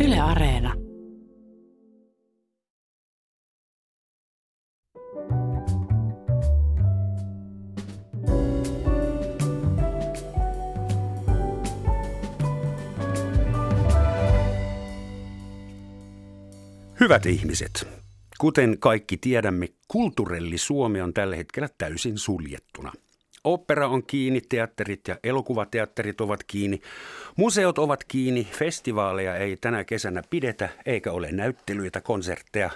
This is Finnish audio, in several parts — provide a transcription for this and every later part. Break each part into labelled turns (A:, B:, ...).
A: Yle Areena.
B: Hyvät ihmiset, kuten kaikki tiedämme, kulturelli Suomi on tällä hetkellä täysin suljettuna. Opera on kiinni, teatterit ja elokuvateatterit ovat kiinni, museot ovat kiinni, festivaaleja ei tänä kesänä pidetä, eikä ole näyttelyitä, konsertteja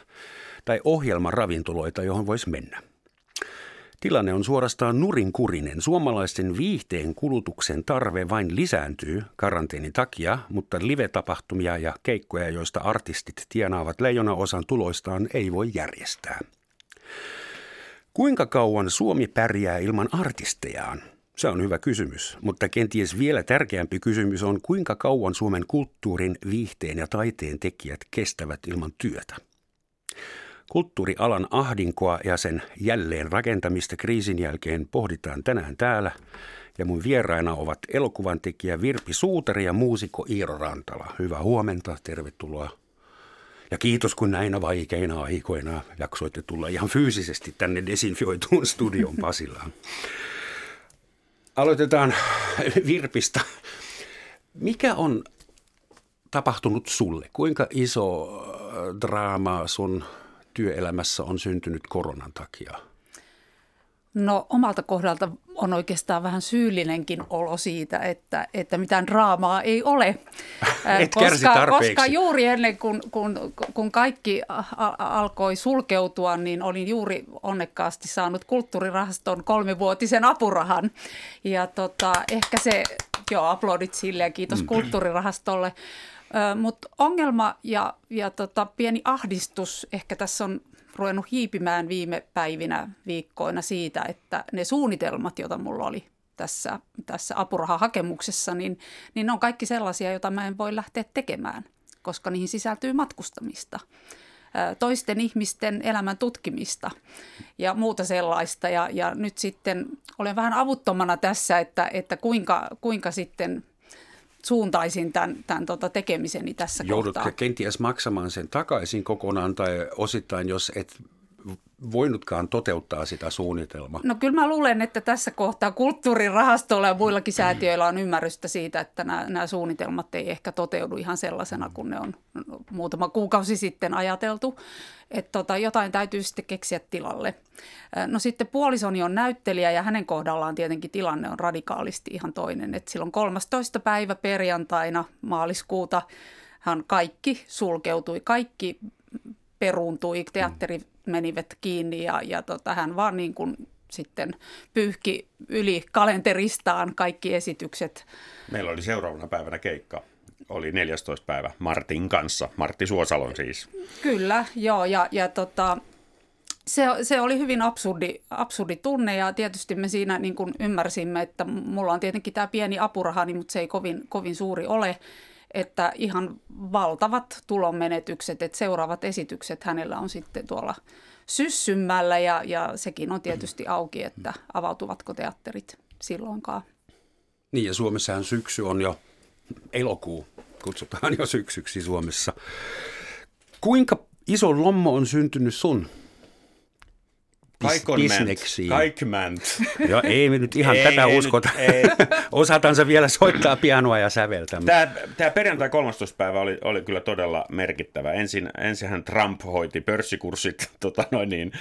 B: tai ohjelmaravintoloita, johon voisi mennä. Tilanne on suorastaan nurinkurinen. Suomalaisten viihteen kulutuksen tarve vain lisääntyy karanteenin takia, mutta live-tapahtumia ja keikkoja, joista artistit tienaavat leijona osan tuloistaan, ei voi järjestää. Kuinka kauan Suomi pärjää ilman artistejaan? Se on hyvä kysymys, mutta kenties vielä tärkeämpi kysymys on, kuinka kauan Suomen kulttuurin, viihteen ja taiteen tekijät kestävät ilman työtä. Kulttuurialan ahdinkoa ja sen jälleen rakentamista kriisin jälkeen pohditaan tänään täällä. Ja mun vieraina ovat elokuvan tekijä Virpi Suutari ja muusikko Iiro Rantala. Hyvää huomenta, tervetuloa. Ja kiitos kun näinä vaikeina aikoina jaksoitte tulla ihan fyysisesti tänne desinfioituun studion Pasilaan. Aloitetaan Virpistä. Mikä on tapahtunut sulle? Kuinka iso draama sun työelämässä on syntynyt koronan takia?
C: No omalta kohdalta on oikeastaan vähän syyllinenkin olo siitä, että, että mitään draamaa ei ole.
B: Et koska,
C: koska juuri ennen kuin kun, kun kaikki alkoi sulkeutua, niin olin juuri onnekkaasti saanut kulttuurirahaston kolmivuotisen apurahan. Ja tota, ehkä se, joo, aplodit sille ja kiitos mm. kulttuurirahastolle. Mutta ongelma ja, ja tota, pieni ahdistus ehkä tässä on ruvennut hiipimään viime päivinä, viikkoina siitä, että ne suunnitelmat, joita mulla oli tässä, tässä apurahahakemuksessa, niin, niin ne on kaikki sellaisia, joita mä en voi lähteä tekemään, koska niihin sisältyy matkustamista toisten ihmisten elämän tutkimista ja muuta sellaista. Ja, ja nyt sitten olen vähän avuttomana tässä, että, että kuinka, kuinka sitten suuntaisin tämän, tämän tota tekemiseni tässä
B: Joudutko
C: kohtaa.
B: kenties maksamaan sen takaisin kokonaan tai osittain, jos et voinutkaan toteuttaa sitä suunnitelmaa?
C: No kyllä mä luulen, että tässä kohtaa kulttuurirahastolla ja muillakin säätiöillä on ymmärrystä siitä, että nämä, nämä suunnitelmat ei ehkä toteudu ihan sellaisena, kun ne on muutama kuukausi sitten ajateltu. Että tota, jotain täytyy sitten keksiä tilalle. No sitten puolisoni on näyttelijä ja hänen kohdallaan tietenkin tilanne on radikaalisti ihan toinen. Että silloin 13. päivä perjantaina maaliskuuta hän kaikki sulkeutui, kaikki peruuntui, teatteri menivät kiinni ja, ja tota, hän vaan niin kuin sitten pyyhki yli kalenteristaan kaikki esitykset.
D: Meillä oli seuraavana päivänä keikka. Oli 14. päivä Martin kanssa, Martti Suosalon siis.
C: Kyllä, joo, ja, ja tota, se, se oli hyvin absurdi, absurdi tunne ja tietysti me siinä niin kuin ymmärsimme, että mulla on tietenkin tämä pieni apurahani, mutta se ei kovin, kovin suuri ole että ihan valtavat tulonmenetykset, että seuraavat esitykset hänellä on sitten tuolla syssymmällä ja, ja sekin on tietysti auki, että avautuvatko teatterit silloinkaan.
B: Niin ja Suomessahan syksy on jo elokuu, kutsutaan jo syksyksi Suomessa. Kuinka iso lommo on syntynyt sun
D: bisneksiin. Kaikment.
B: Joo, ei me nyt ihan ei, tätä ei, uskota. Ei. Osatansa vielä soittaa pianoa ja säveltä.
D: Tämä, tämä perjantai 13. päivä oli, oli kyllä todella merkittävä. Ensin, ensinhän Trump hoiti pörssikurssit, tota noin niin,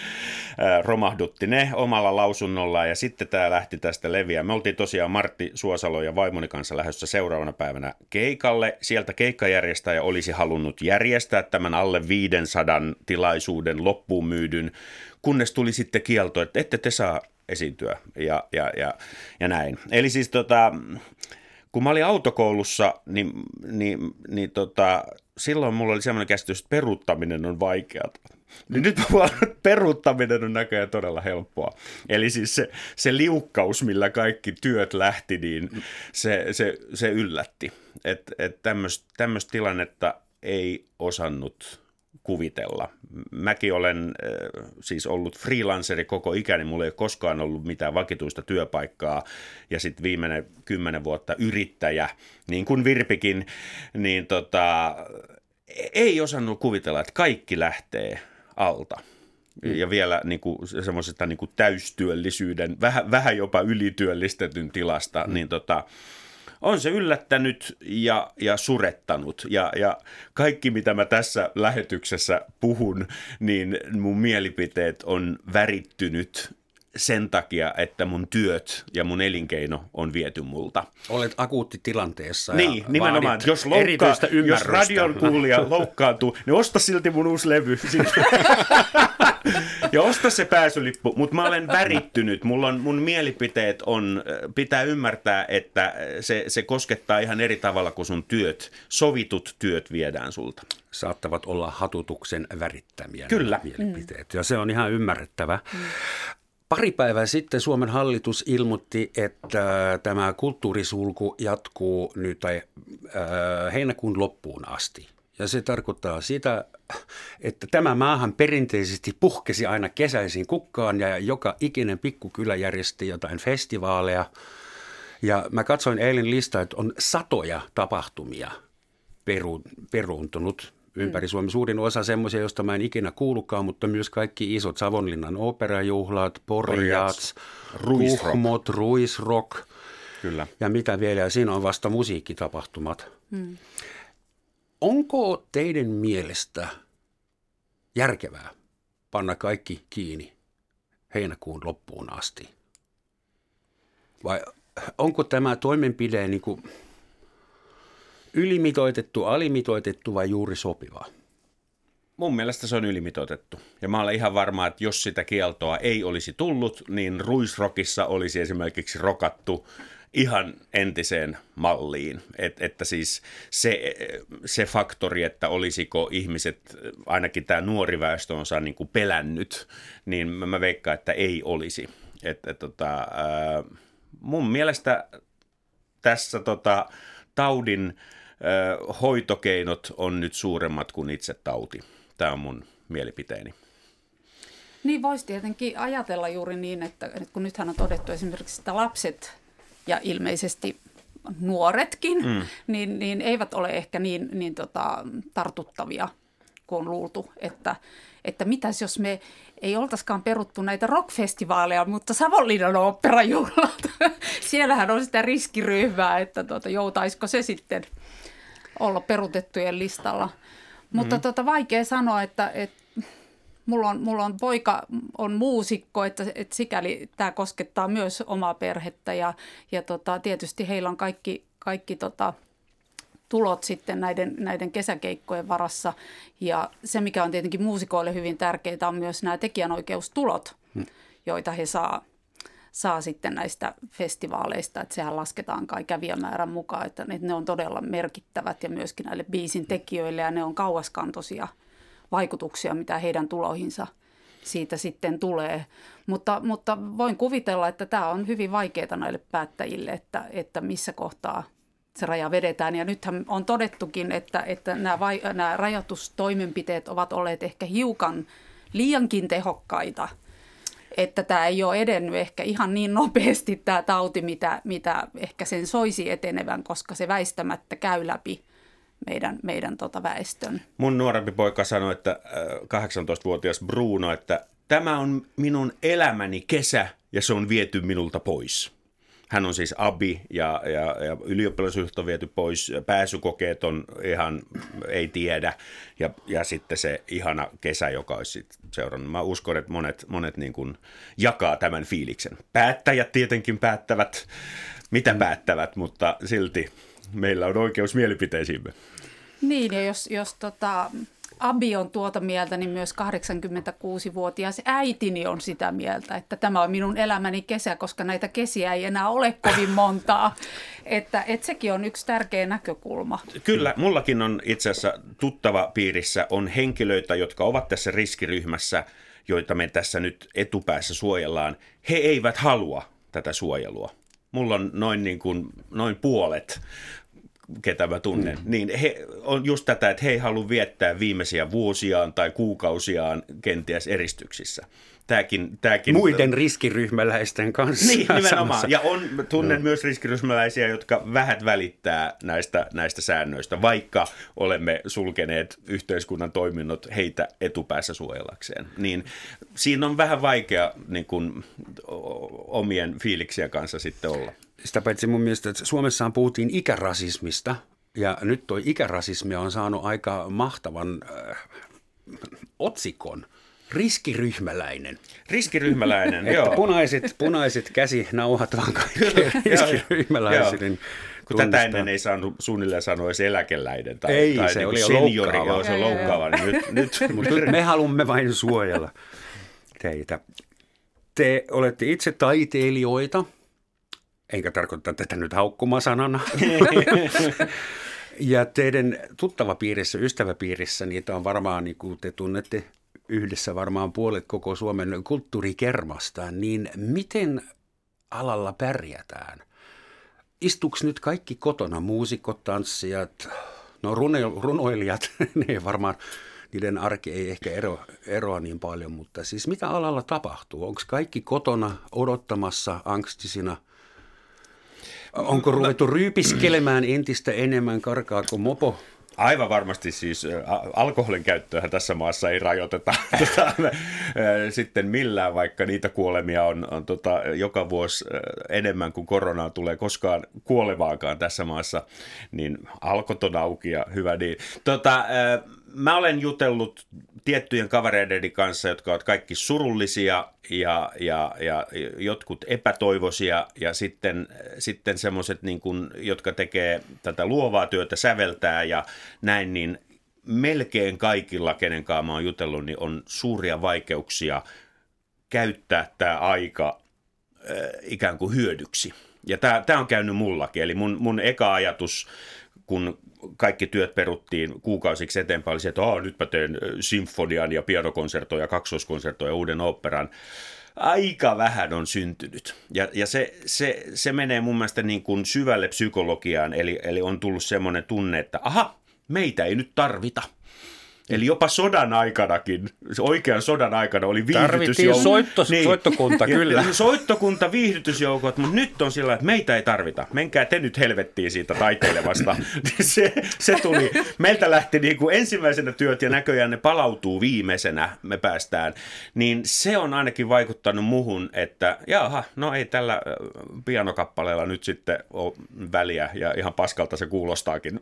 D: romahdutti ne omalla lausunnolla ja sitten tämä lähti tästä leviä. Me oltiin tosiaan Martti Suosalo ja vaimoni kanssa lähdössä seuraavana päivänä keikalle. Sieltä keikkajärjestäjä olisi halunnut järjestää tämän alle 500 tilaisuuden loppuun myydyn kunnes tuli sitten kielto, että ette te saa esiintyä ja, ja, ja, ja näin. Eli siis tota, kun mä olin autokoulussa, niin, niin, niin tota, silloin mulla oli semmoinen käsitys, että peruuttaminen on vaikeaa. Niin nyt mä peruuttaminen on näköjään todella helppoa. Eli siis se, se liukkaus, millä kaikki työt lähti, niin se, se, se yllätti. Että et tämmöistä tilannetta ei osannut kuvitella. Mäkin olen äh, siis ollut freelanceri koko ikäni, mulla ei ole koskaan ollut mitään vakituista työpaikkaa ja sitten viimeinen kymmenen vuotta yrittäjä, niin kuin Virpikin, niin tota, ei osannut kuvitella, että kaikki lähtee alta. Ja vielä niin kuin, semmoisesta niin kuin täystyöllisyyden, vähän, vähän jopa ylityöllistetyn tilasta, mm. niin tota, on se yllättänyt ja, ja surettanut. Ja, ja kaikki, mitä mä tässä lähetyksessä puhun, niin mun mielipiteet on värittynyt sen takia, että mun työt ja mun elinkeino on viety multa.
B: Olet akuuttitilanteessa
D: Niin, nimenomaan. Jos, loukkaa, jos radion kuulija loukkaantuu, niin osta silti mun uusi levy. ja osta se pääsylippu. Mutta mä olen värittynyt. Mulla on, mun mielipiteet on, pitää ymmärtää, että se, se koskettaa ihan eri tavalla kuin sun työt. Sovitut työt viedään sulta.
B: Saattavat olla hatutuksen värittämiä
D: Kyllä.
B: mielipiteet. Ja se on ihan ymmärrettävä. Mm. Pari päivää sitten Suomen hallitus ilmoitti, että tämä kulttuurisulku jatkuu nyt tai, äh, heinäkuun loppuun asti. Ja se tarkoittaa sitä, että tämä maahan perinteisesti puhkesi aina kesäisin kukkaan ja joka ikinen pikkukylä järjesti jotain festivaaleja. Ja mä katsoin eilen listaa, että on satoja tapahtumia peru, peruuntunut ympäri Suomi. Suurin osa semmoisia, joista mä en ikinä kuulukaan, mutta myös kaikki isot Savonlinnan operajuhlat, Porjats, Kuhmot, Ruisrock
D: Kyllä.
B: ja mitä vielä. Ja siinä on vasta musiikkitapahtumat. Hmm. Onko teidän mielestä järkevää panna kaikki kiinni heinäkuun loppuun asti? Vai onko tämä toimenpide niin kuin Ylimitoitettu, alimitoitettu vai juuri sopiva?
D: Mun mielestä se on ylimitoitettu. Ja mä olen ihan varma, että jos sitä kieltoa ei olisi tullut, niin ruisrokissa olisi esimerkiksi rokattu ihan entiseen malliin. Et, että siis se, se faktori, että olisiko ihmiset, ainakin tämä nuori väestö on saa niin kuin pelännyt, niin mä veikkaan, että ei olisi. Et, et, tota, mun mielestä tässä tota, taudin hoitokeinot on nyt suuremmat kuin itse tauti. Tämä on mun mielipiteeni.
C: Niin voisi tietenkin ajatella juuri niin, että kun nythän on todettu esimerkiksi, että lapset ja ilmeisesti nuoretkin, mm. niin, niin eivät ole ehkä niin, niin tota, tartuttavia kuin on luultu, että, että mitäs jos me ei oltaiskaan peruttu näitä rockfestivaaleja, mutta Savonlinnan oopperajuhlat, siellähän on sitä riskiryhmää, että tuota, joutaisiko se sitten olla perutettujen listalla. Mutta mm-hmm. tota, vaikea sanoa, että, että mulla, on, mulla on poika on muusikko, että, että sikäli tämä koskettaa myös omaa perhettä ja, ja tota, tietysti heillä on kaikki, kaikki tota, tulot sitten näiden, näiden kesäkeikkojen varassa. Ja se, mikä on tietenkin muusikoille hyvin tärkeää, on myös nämä tekijänoikeustulot, hmm. joita he saa saa sitten näistä festivaaleista, että sehän lasketaan kai kävijämäärän mukaan, että ne on todella merkittävät ja myöskin näille biisin tekijöille ja ne on kauaskantoisia vaikutuksia, mitä heidän tuloihinsa siitä sitten tulee. Mutta, mutta voin kuvitella, että tämä on hyvin vaikeaa näille päättäjille, että, että missä kohtaa se raja vedetään. Ja nythän on todettukin, että, että nämä, vai, nämä rajoitustoimenpiteet ovat olleet ehkä hiukan liiankin tehokkaita – että tämä ei ole edennyt ehkä ihan niin nopeasti tämä tauti, mitä, mitä ehkä sen soisi etenevän, koska se väistämättä käy läpi meidän, meidän tota väestön.
D: Mun nuorempi poika sanoi, että 18-vuotias äh, Bruno, että tämä on minun elämäni kesä ja se on viety minulta pois. Hän on siis abi ja, ja, ja ylioppilasyhtö on viety pois, pääsykokeet on ihan, ei tiedä ja, ja sitten se ihana kesä, joka olisi sit seurannut. Mä uskon, että monet, monet niin kuin jakaa tämän fiiliksen. Päättäjät tietenkin päättävät, mitä mm. päättävät, mutta silti meillä on oikeus mielipiteisiimme.
C: Niin, ja jos, jos tota, Abi on tuota mieltä, niin myös 86-vuotias äitini on sitä mieltä, että tämä on minun elämäni kesä, koska näitä kesiä ei enää ole kovin montaa. että, että sekin on yksi tärkeä näkökulma.
D: Kyllä, mullakin on itse asiassa tuttava piirissä on henkilöitä, jotka ovat tässä riskiryhmässä, joita me tässä nyt etupäässä suojellaan. He eivät halua tätä suojelua. Mulla on noin, niin kuin, noin puolet ketä mä tunnen, mm. niin he, on just tätä, että he ei halua viettää viimeisiä vuosiaan tai kuukausiaan kenties eristyksissä. Tääkin, tääkin,
B: Muiden riskiryhmäläisten kanssa.
D: Niin, nimenomaan. Samassa. Ja on, tunnen no. myös riskiryhmäläisiä, jotka vähät välittää näistä, näistä säännöistä, vaikka olemme sulkeneet yhteiskunnan toiminnot heitä etupäässä suojellakseen. Niin siinä on vähän vaikea niin kuin, omien fiiliksiä kanssa sitten olla.
B: Sitä paitsi mun mielestä, että Suomessaan puhuttiin ikärasismista, ja nyt tuo ikärasismi on saanut aika mahtavan äh, otsikon – Riskiryhmäläinen.
D: Riskiryhmäläinen,
B: joo. Punaiset, punaiset käsinauhat vaan kaikille riskiryhmäläisille.
D: Kun tätä ennen ei saanut suunnilleen sanoa edes eläkeläinen tai,
B: ei,
D: tai
B: se
D: niin
B: oli
D: seniori,
B: loukkaava.
D: Joo, se on loukkaava. Niin nyt, nyt,
B: Mutta nyt me haluamme vain suojella teitä. Te olette itse taiteilijoita, enkä tarkoita tätä nyt haukkumasanana. ja teidän tuttavapiirissä, ystäväpiirissä, niitä on varmaan, niin kuin te tunnette yhdessä varmaan puolet koko Suomen kulttuurikermasta, niin miten alalla pärjätään? Istuks nyt kaikki kotona, muusikot, tanssijat, no runoilijat, ne varmaan, niiden arki ei ehkä ero, eroa niin paljon, mutta siis mitä alalla tapahtuu? Onko kaikki kotona odottamassa angstisina? Onko ruvettu ryypiskelemään entistä enemmän, karkaako mopo
D: Aivan varmasti siis alkoholin käyttöä tässä maassa ei rajoiteta tota, sitten millään, vaikka niitä kuolemia on, on tota, joka vuosi enemmän kuin koronaa tulee koskaan kuolevaakaan tässä maassa, niin alkot on auki ja hyvä niin. Tota, mä olen jutellut tiettyjen kavereideni kanssa, jotka ovat kaikki surullisia ja, ja, ja jotkut epätoivoisia ja sitten, sitten semmoiset, niin kuin, jotka tekee tätä luovaa työtä, säveltää ja näin, niin melkein kaikilla, kenen kanssa mä oon jutellut, niin on suuria vaikeuksia käyttää tämä aika äh, ikään kuin hyödyksi. Ja tämä on käynyt mullakin. Eli mun, mun eka ajatus, kun kaikki työt peruttiin kuukausiksi eteenpäin, oli se, että nyt mä teen symfonian ja pianokonsertoja, kaksoiskonsertoja, uuden operan. Aika vähän on syntynyt. Ja, ja se, se, se menee mun mielestä niin kuin syvälle psykologiaan, eli, eli on tullut semmoinen tunne, että aha, meitä ei nyt tarvita – Eli jopa sodan aikanakin, oikean sodan aikana oli viihdytysjoukot.
B: soitto, niin, soittokunta, kyllä.
D: Soittokunta, viihdytysjoukot, mutta nyt on sillä että meitä ei tarvita. Menkää te nyt helvettiin siitä taiteilevasta. se, se tuli. Meiltä lähti niin kuin ensimmäisenä työt ja näköjään ne palautuu viimeisenä, me päästään. Niin se on ainakin vaikuttanut muhun, että jaha, no ei tällä pianokappaleella nyt sitten ole väliä ja ihan paskalta se kuulostaakin.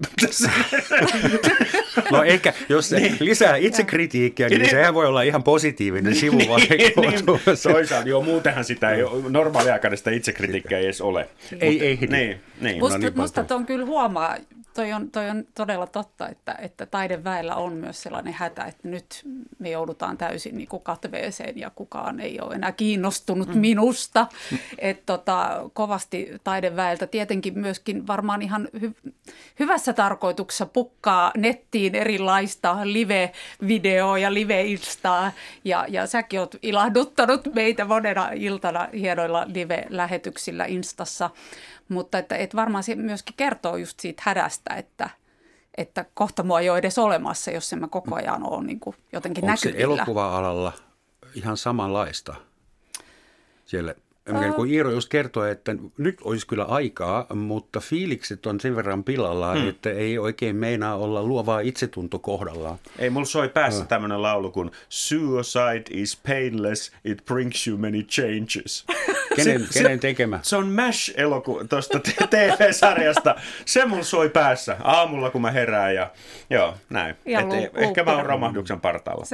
B: no ehkä, jos se, niin. Lisää itsekritiikkiä, niin, niin sehän voi olla ihan positiivinen sivuvaikutus. niin,
D: niin. Toisaalta, joo, muutenhan sitä ei, normaaliaikainen sitä itsekritiikkiä ei edes ole.
B: Ei, Mut, ei.
D: Niin, niin.
C: Musta, no niin, musta tuon kyllä huomaa, toi on, toi on todella totta, että, että taideväellä on myös sellainen hätä, että nyt me joudutaan täysin niin kuin katveeseen ja kukaan ei ole enää kiinnostunut mm. minusta. Että tota, kovasti taideväeltä tietenkin myöskin varmaan ihan hy- hyvässä tarkoituksessa pukkaa nettiin erilaista live-videoa ja live-instaa. Ja, ja säkin oot ilahduttanut meitä monena iltana hienoilla live-lähetyksillä Instassa. Mutta että, että varmaan se myöskin kertoo just siitä hädästä, että, että kohta mua ei ole edes olemassa, jos en mä koko ajan ole niin kuin jotenkin
B: Onko
C: näkyvillä.
B: se elokuva-alalla ihan samanlaista? Siellä Öö. Kun Iiro just kertoi, että nyt olisi kyllä aikaa, mutta fiilikset on sen verran pilalla, hmm. että ei oikein meinaa olla luovaa itsetunto kohdallaan.
D: Ei, mulla soi päässä hmm. tämmöinen laulu kuin Suicide is painless, it brings you many changes.
B: Kenen, se, kenen tekemä?
D: Se, se on MASH-elokuva tuosta TV-sarjasta. Se mulla soi päässä aamulla, kun mä herään ja joo, näin. Ja Et, lu- ehkä mä oon romahduksen partaalla.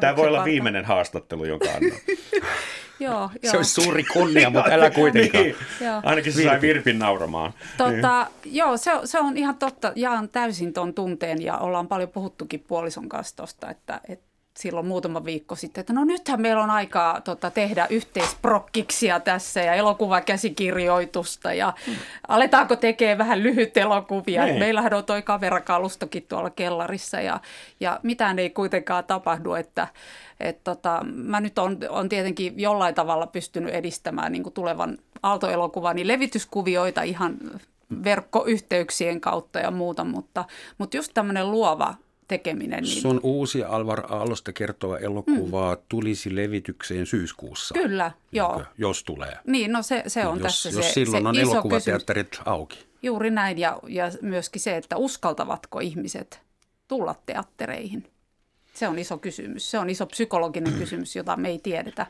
D: Tämä voi olla viimeinen haastattelu, jonka annan.
C: joo, joo.
B: Se olisi suuri kunnia, mutta älä kuitenkaan.
D: niin. Ainakin se sai Virpin nauramaan.
C: Tota, niin. Joo, se, se on ihan totta. Jaan täysin ton tunteen ja ollaan paljon puhuttukin puolison kanssa tosta, että, että silloin muutama viikko sitten, että no nythän meillä on aikaa tota, tehdä yhteisprokkiksia tässä ja elokuvakäsikirjoitusta ja mm. aletaanko tekee vähän lyhyt elokuvia. Niin. Meillähän on toi kaverakalustokin tuolla kellarissa ja, ja mitään ei kuitenkaan tapahdu, että et tota, mä nyt on, on tietenkin jollain tavalla pystynyt edistämään niin tulevan aaltoelokuvan niin levityskuvioita ihan verkkoyhteyksien kautta ja muuta, mutta, mutta just tämmöinen luova tekeminen.
B: Niin... Sun uusi Alvar Aallosta kertova elokuva mm. tulisi levitykseen syyskuussa.
C: Kyllä, joo.
B: Jos tulee.
C: Niin, no se, se on jos, tässä
B: jos
C: se
B: silloin
C: se
B: on elokuvateatterit kysymys. auki.
C: Juuri näin ja, ja myöskin se, että uskaltavatko ihmiset tulla teattereihin. Se on iso kysymys. Se on iso psykologinen kysymys, jota me ei tiedetä.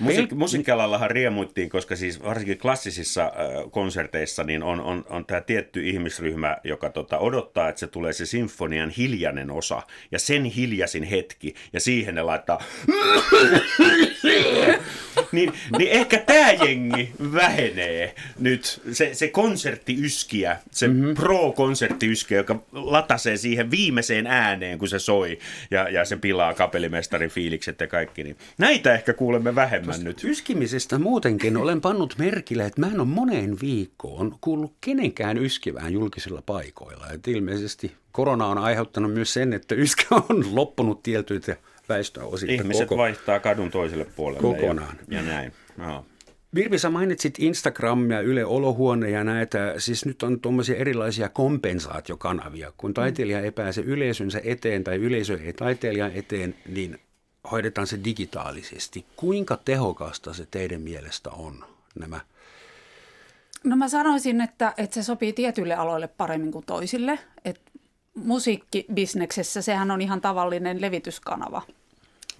D: Musiik- musiikkialallahan riemuittiin, koska siis varsinkin klassisissa konserteissa niin on, on, on tämä tietty ihmisryhmä, joka tota, odottaa, että se tulee se sinfonian hiljainen osa ja sen hiljaisin hetki ja siihen ne laittaa niin, niin ehkä tämä jengi vähenee nyt. Se, se konserttiyskiä, se mm-hmm. pro-konserttiyskiä, joka latasee siihen viimeiseen ääneen, kun se soi ja, ja se pilaa kapellimestarin fiilikset ja kaikki. Niin näitä ehkä kuulemme vähemmän Tuosta nyt.
B: Yskimisestä muutenkin olen pannut merkille, että mä en ole moneen viikkoon kuullut kenenkään yskivään julkisilla paikoilla. Et ilmeisesti korona on aiheuttanut myös sen, että yskä on loppunut tietyiltä väestöosista.
D: Ihmiset koko, vaihtaa kadun toiselle puolelle.
B: Kokonaan.
D: Ja, ja näin. No.
B: Virvi, sä mainitsit Instagramia, Yle Olohuone ja näitä, siis nyt on tuommoisia erilaisia kompensaatiokanavia. Kun taiteilija ei pääse yleisönsä eteen tai yleisö ei taiteilijan eteen, niin hoidetaan se digitaalisesti. Kuinka tehokasta se teidän mielestä on nämä?
C: No mä sanoisin, että, että se sopii tietyille aloille paremmin kuin toisille. Et musiikkibisneksessä sehän on ihan tavallinen levityskanava.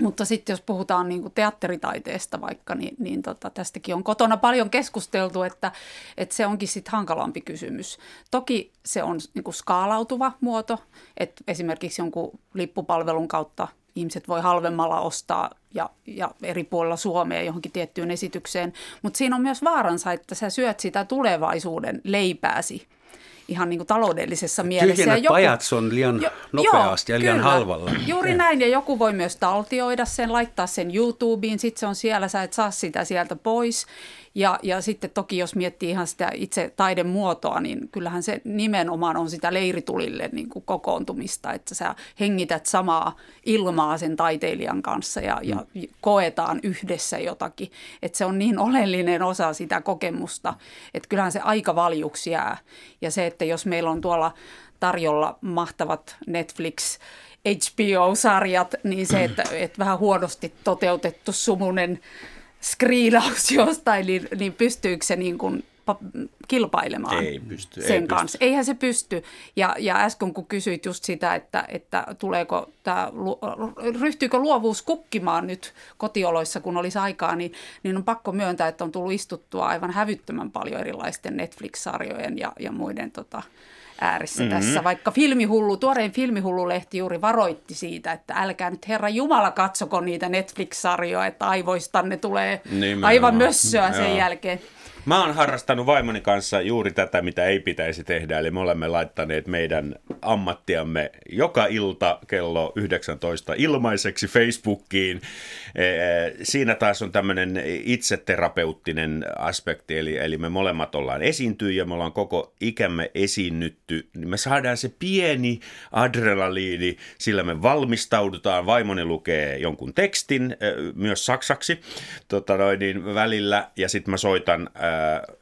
C: Mutta sitten jos puhutaan niin kuin teatteritaiteesta vaikka, niin, niin tota, tästäkin on kotona paljon keskusteltu, että, että se onkin sitten hankalampi kysymys. Toki se on niin kuin skaalautuva muoto, että esimerkiksi jonkun lippupalvelun kautta ihmiset voi halvemmalla ostaa ja, ja eri puolilla Suomea johonkin tiettyyn esitykseen. Mutta siinä on myös vaaransa, että sä syöt sitä tulevaisuuden leipääsi ihan niin kuin taloudellisessa mielessä.
B: Tyhjennät joku, pajat on liian jo, nopeasti joo, ja liian kyllä, halvalla.
C: Juuri näin, ja joku voi myös taltioida sen, laittaa sen YouTubeen, sitten se on siellä, sä et saa sitä sieltä pois. Ja, ja sitten toki jos miettii ihan sitä itse taidemuotoa, niin kyllähän se nimenomaan on sitä leiritulille niin kuin kokoontumista, että sä hengität samaa ilmaa sen taiteilijan kanssa ja, ja mm. koetaan yhdessä jotakin. Että se on niin oleellinen osa sitä kokemusta, että kyllähän se aika valjuksi jää. Ja se, että jos meillä on tuolla tarjolla mahtavat Netflix HBO-sarjat, niin se, että, että vähän huonosti toteutettu sumunen skriinaus jostain, niin, niin pystyykö se niin kuin kilpailemaan
D: ei pysty,
C: sen
D: ei
C: kanssa. Pysty. Eihän se pysty. Ja, ja äsken kun kysyit just sitä, että, että tuleeko tämä, ryhtyykö luovuus kukkimaan nyt kotioloissa, kun olisi aikaa, niin, niin on pakko myöntää, että on tullut istuttua aivan hävyttömän paljon erilaisten Netflix-sarjojen ja, ja muiden tota, ääressä mm-hmm. tässä. Vaikka filmihullu, tuoreen filmihullu-lehti juuri varoitti siitä, että älkää nyt Herra Jumala katsoko niitä Netflix-sarjoja, että aivoistanne tulee Nimenomaan. aivan mössöä sen Joo. jälkeen.
D: Mä oon harrastanut vaimoni kanssa juuri tätä, mitä ei pitäisi tehdä, eli me olemme laittaneet meidän ammattiamme joka ilta kello 19 ilmaiseksi Facebookiin. E, e, siinä taas on tämmöinen itseterapeuttinen aspekti, eli, eli me molemmat ollaan esiintyjä, me ollaan koko ikämme esiinnytty, niin me saadaan se pieni adrenaliini, sillä me valmistaudutaan, vaimoni lukee jonkun tekstin, e, myös saksaksi tota noin, niin välillä, ja sitten mä soitan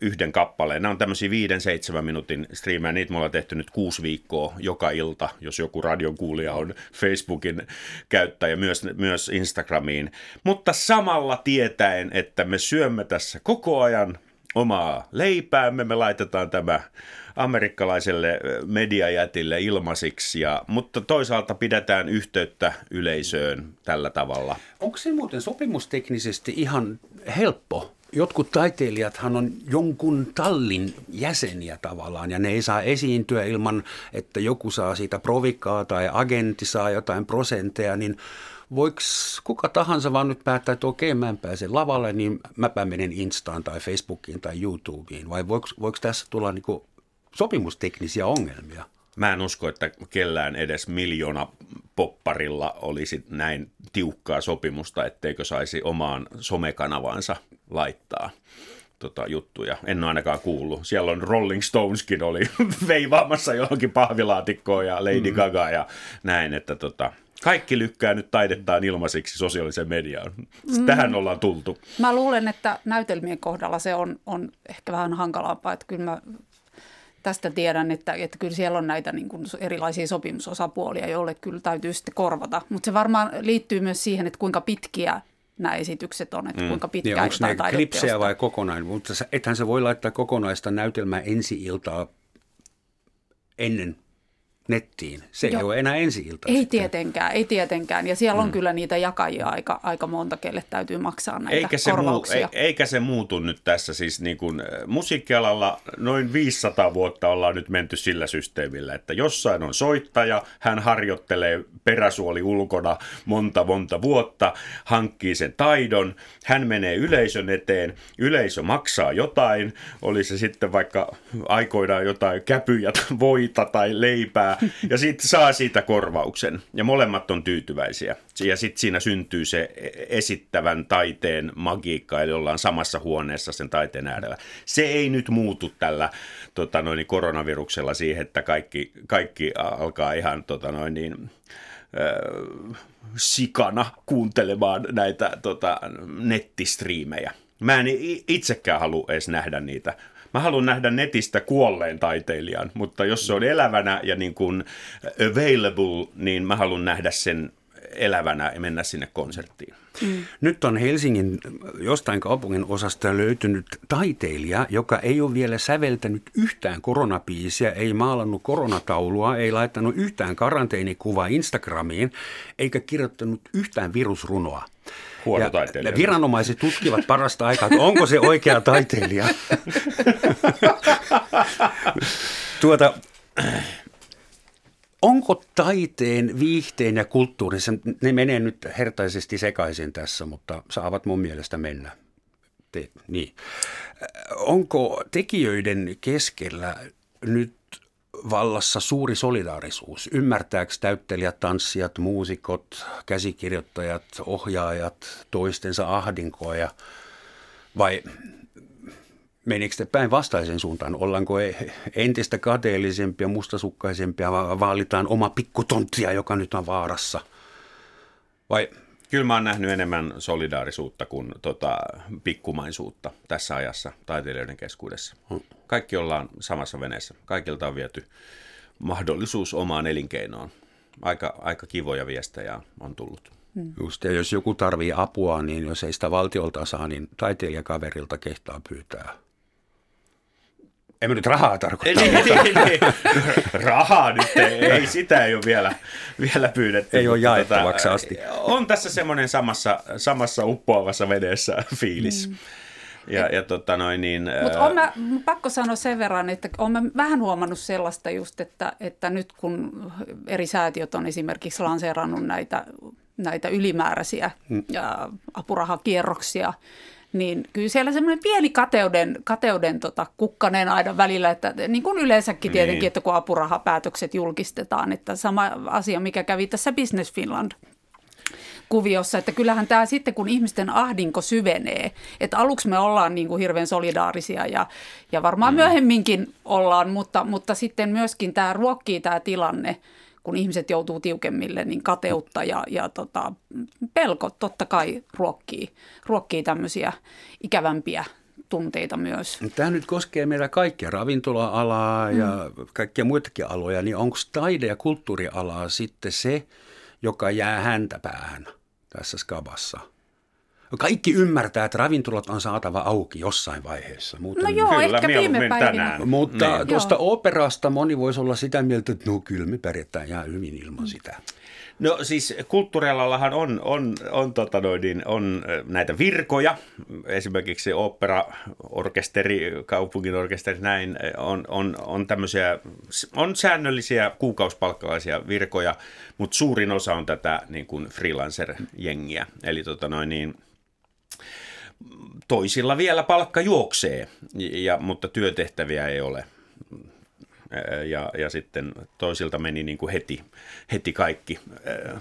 D: yhden kappaleen. Nämä on tämmöisiä viiden, seitsemän minuutin striimejä. Niitä me ollaan tehty nyt kuusi viikkoa joka ilta, jos joku radion kuulija on Facebookin käyttäjä, myös, myös Instagramiin. Mutta samalla tietäen, että me syömme tässä koko ajan omaa leipäämme, me laitetaan tämä amerikkalaiselle mediajätille ilmaisiksi, ja, mutta toisaalta pidetään yhteyttä yleisöön tällä tavalla.
B: Onko se muuten sopimusteknisesti ihan helppo jotkut taiteilijathan on jonkun tallin jäseniä tavallaan ja ne ei saa esiintyä ilman, että joku saa siitä provikkaa tai agentti saa jotain prosentteja, niin voiko kuka tahansa vaan nyt päättää, että okei, mä en pääse lavalle, niin mäpä menen Instaan tai Facebookiin tai YouTubeen, vai voiko, tässä tulla niin sopimusteknisiä ongelmia?
D: Mä en usko, että kellään edes miljoona popparilla olisi näin tiukkaa sopimusta, etteikö saisi omaan somekanavansa laittaa tota, juttuja. En ole ainakaan kuullut. Siellä on Rolling Stoneskin oli veivaamassa johonkin pahvilaatikkoon ja Lady mm. Gaga ja näin, että tota, kaikki lykkää nyt taidettaan ilmaisiksi sosiaalisen mediaan. Mm. Tähän ollaan tultu.
C: Mä luulen, että näytelmien kohdalla se on, on ehkä vähän hankalampaa, että kyllä mä tästä tiedän, että, että kyllä siellä on näitä niin kuin erilaisia sopimusosapuolia, joille kyllä täytyy sitten korvata. Mutta se varmaan liittyy myös siihen, että kuinka pitkiä nämä esitykset on, että mm. kuinka pitkään
B: niin, onko ne klipsejä vai kokonaan? Mutta ethän se voi laittaa kokonaista näytelmää ensi-iltaa ennen nettiin. Se Joo. ei ole enää ensi ilta.
C: Ei sitten. tietenkään, ei tietenkään. Ja siellä on mm. kyllä niitä jakajia aika, aika monta, kelle täytyy maksaa näitä eikä se korvauksia.
D: Muu, eikä se muutu nyt tässä. Siis niin kuin, musiikkialalla noin 500 vuotta ollaan nyt menty sillä systeemillä, että jossain on soittaja, hän harjoittelee peräsuoli ulkona monta monta vuotta, hankkii sen taidon, hän menee yleisön eteen, yleisö maksaa jotain, oli se sitten vaikka aikoinaan jotain käpyjä, voita tai leipää, ja sitten saa siitä korvauksen. Ja molemmat on tyytyväisiä. Ja sitten siinä syntyy se esittävän taiteen magiikka, eli ollaan samassa huoneessa sen taiteen äärellä. Se ei nyt muutu tällä tota noin, koronaviruksella siihen, että kaikki, kaikki alkaa ihan tota noin, niin, sikana kuuntelemaan näitä tota, nettistriimejä. Mä en itsekään halua edes nähdä niitä mä haluan nähdä netistä kuolleen taiteilijan, mutta jos se on elävänä ja niin kuin available, niin mä haluan nähdä sen elävänä ja mennä sinne konserttiin.
B: Mm. Nyt on Helsingin jostain kaupungin osasta löytynyt taiteilija, joka ei ole vielä säveltänyt yhtään koronapiisiä, ei maalannut koronataulua, ei laittanut yhtään karanteenikuvaa Instagramiin, eikä kirjoittanut yhtään virusrunoa.
D: Huono taiteilija.
B: Ja viranomaiset tutkivat parasta aikaa, että onko se oikea taiteilija. tuota, onko taiteen, viihteen ja kulttuurin, ne menee nyt hertaisesti sekaisin tässä, mutta saavat mun mielestä mennä. Te, niin. Onko tekijöiden keskellä nyt vallassa suuri solidaarisuus. Ymmärtääkö täyttelijät, tanssijat, muusikot, käsikirjoittajat, ohjaajat toistensa ahdinkoja vai menikö te päinvastaisen suuntaan? Ollaanko entistä kateellisempia, mustasukkaisempia, vaalitaan oma pikkutonttia, joka nyt on vaarassa? Vai
D: Kyllä mä oon nähnyt enemmän solidaarisuutta kuin tota, pikkumaisuutta tässä ajassa taiteilijoiden keskuudessa. Kaikki ollaan samassa veneessä. Kaikilta on viety mahdollisuus omaan elinkeinoon. Aika, aika kivoja viestejä on tullut.
B: Hmm. Just, ja jos joku tarvii apua, niin jos ei sitä valtiolta saa, niin taiteilijakaverilta kehtaa pyytää en mä nyt rahaa tarkoita.
D: Niin, niin, niin. Rahaa nyt, ei, ei, sitä ei ole vielä, vielä pyydetty.
B: Ei ole jaettavaksi tota, asti.
D: On tässä semmoinen samassa, samassa uppoavassa vedessä fiilis. Mm. Ja, ja tota noin niin...
C: Mutta on mä, pakko sanoa sen verran, että olen vähän huomannut sellaista just, että, että nyt kun eri säätiöt on esimerkiksi lanseerannut näitä, näitä ylimääräisiä mm. apurahakierroksia, niin kyllä siellä semmoinen pieni kateuden, kateuden tota, kukkanen aina välillä, että niin kuin yleensäkin tietenkin, niin. että kun apurahapäätökset julkistetaan, että sama asia, mikä kävi tässä Business Finland kuviossa, että kyllähän tämä sitten, kun ihmisten ahdinko syvenee, että aluksi me ollaan niin kuin hirveän solidaarisia ja, ja varmaan mm. myöhemminkin ollaan, mutta, mutta sitten myöskin tämä ruokkii tämä tilanne – kun ihmiset joutuu tiukemmille, niin kateutta ja, ja tota, pelko totta kai ruokkii, ruokkii tämmöisiä ikävämpiä tunteita myös.
B: Tämä nyt koskee meillä kaikkia, ravintola-alaa ja mm. kaikkia muitakin aloja, niin onko taide- ja kulttuurialaa sitten se, joka jää häntä päähän tässä skabassa? Kaikki ymmärtää, että ravintolat on saatava auki jossain vaiheessa.
C: Muuten... No joo, kyllä, ehkä viime päivinä. Tänään.
B: Mutta niin. tuosta operasta moni voisi olla sitä mieltä, että no kyllä me pärjätään ihan hyvin ilman sitä.
D: No siis kulttuurialallahan on, on, on, tota noin, niin on näitä virkoja, esimerkiksi opera-orkesteri, kaupungin orkesteri, näin, on, on, on tämmöisiä, on säännöllisiä kuukausipalkkalaisia virkoja, mutta suurin osa on tätä niin kuin freelancer-jengiä, eli tota noin, niin, toisilla vielä palkka juoksee, ja, mutta työtehtäviä ei ole. Ja, ja sitten toisilta meni niin kuin heti, heti kaikki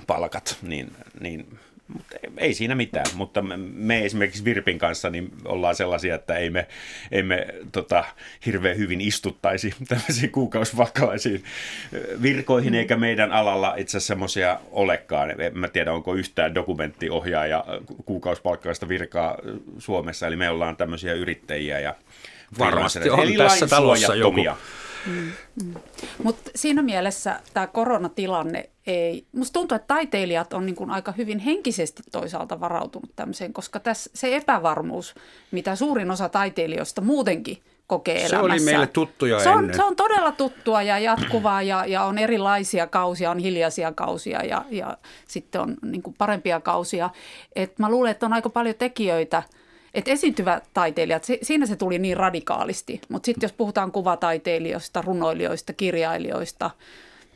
D: palkat, niin, niin mutta ei siinä mitään, mutta me esimerkiksi Virpin kanssa niin ollaan sellaisia, että ei me, ei me tota, hirveän hyvin istuttaisi tämmöisiin kuukausipalkkalaisiin virkoihin, eikä meidän alalla itse asiassa semmoisia olekaan. En mä tiedä, onko yhtään dokumenttiohjaaja kuukausipalkkalaista virkaa Suomessa, eli me ollaan tämmöisiä yrittäjiä ja
B: Varmasti on tässä talossa joku.
C: Mm, mm. Mutta siinä mielessä tämä koronatilanne ei, musta tuntuu, että taiteilijat on niin kuin aika hyvin henkisesti toisaalta varautunut tämmöiseen, koska tässä se epävarmuus, mitä suurin osa taiteilijoista muutenkin kokee elämässä.
B: Se oli meille tuttuja
C: se on,
B: ennen.
C: Se on todella tuttua ja jatkuvaa ja, ja on erilaisia kausia, on hiljaisia kausia ja, ja sitten on niin kuin parempia kausia. Et mä luulen, että on aika paljon tekijöitä, että esiintyvät taiteilijat, siinä se tuli niin radikaalisti, mutta sitten jos puhutaan kuvataiteilijoista, runoilijoista, kirjailijoista –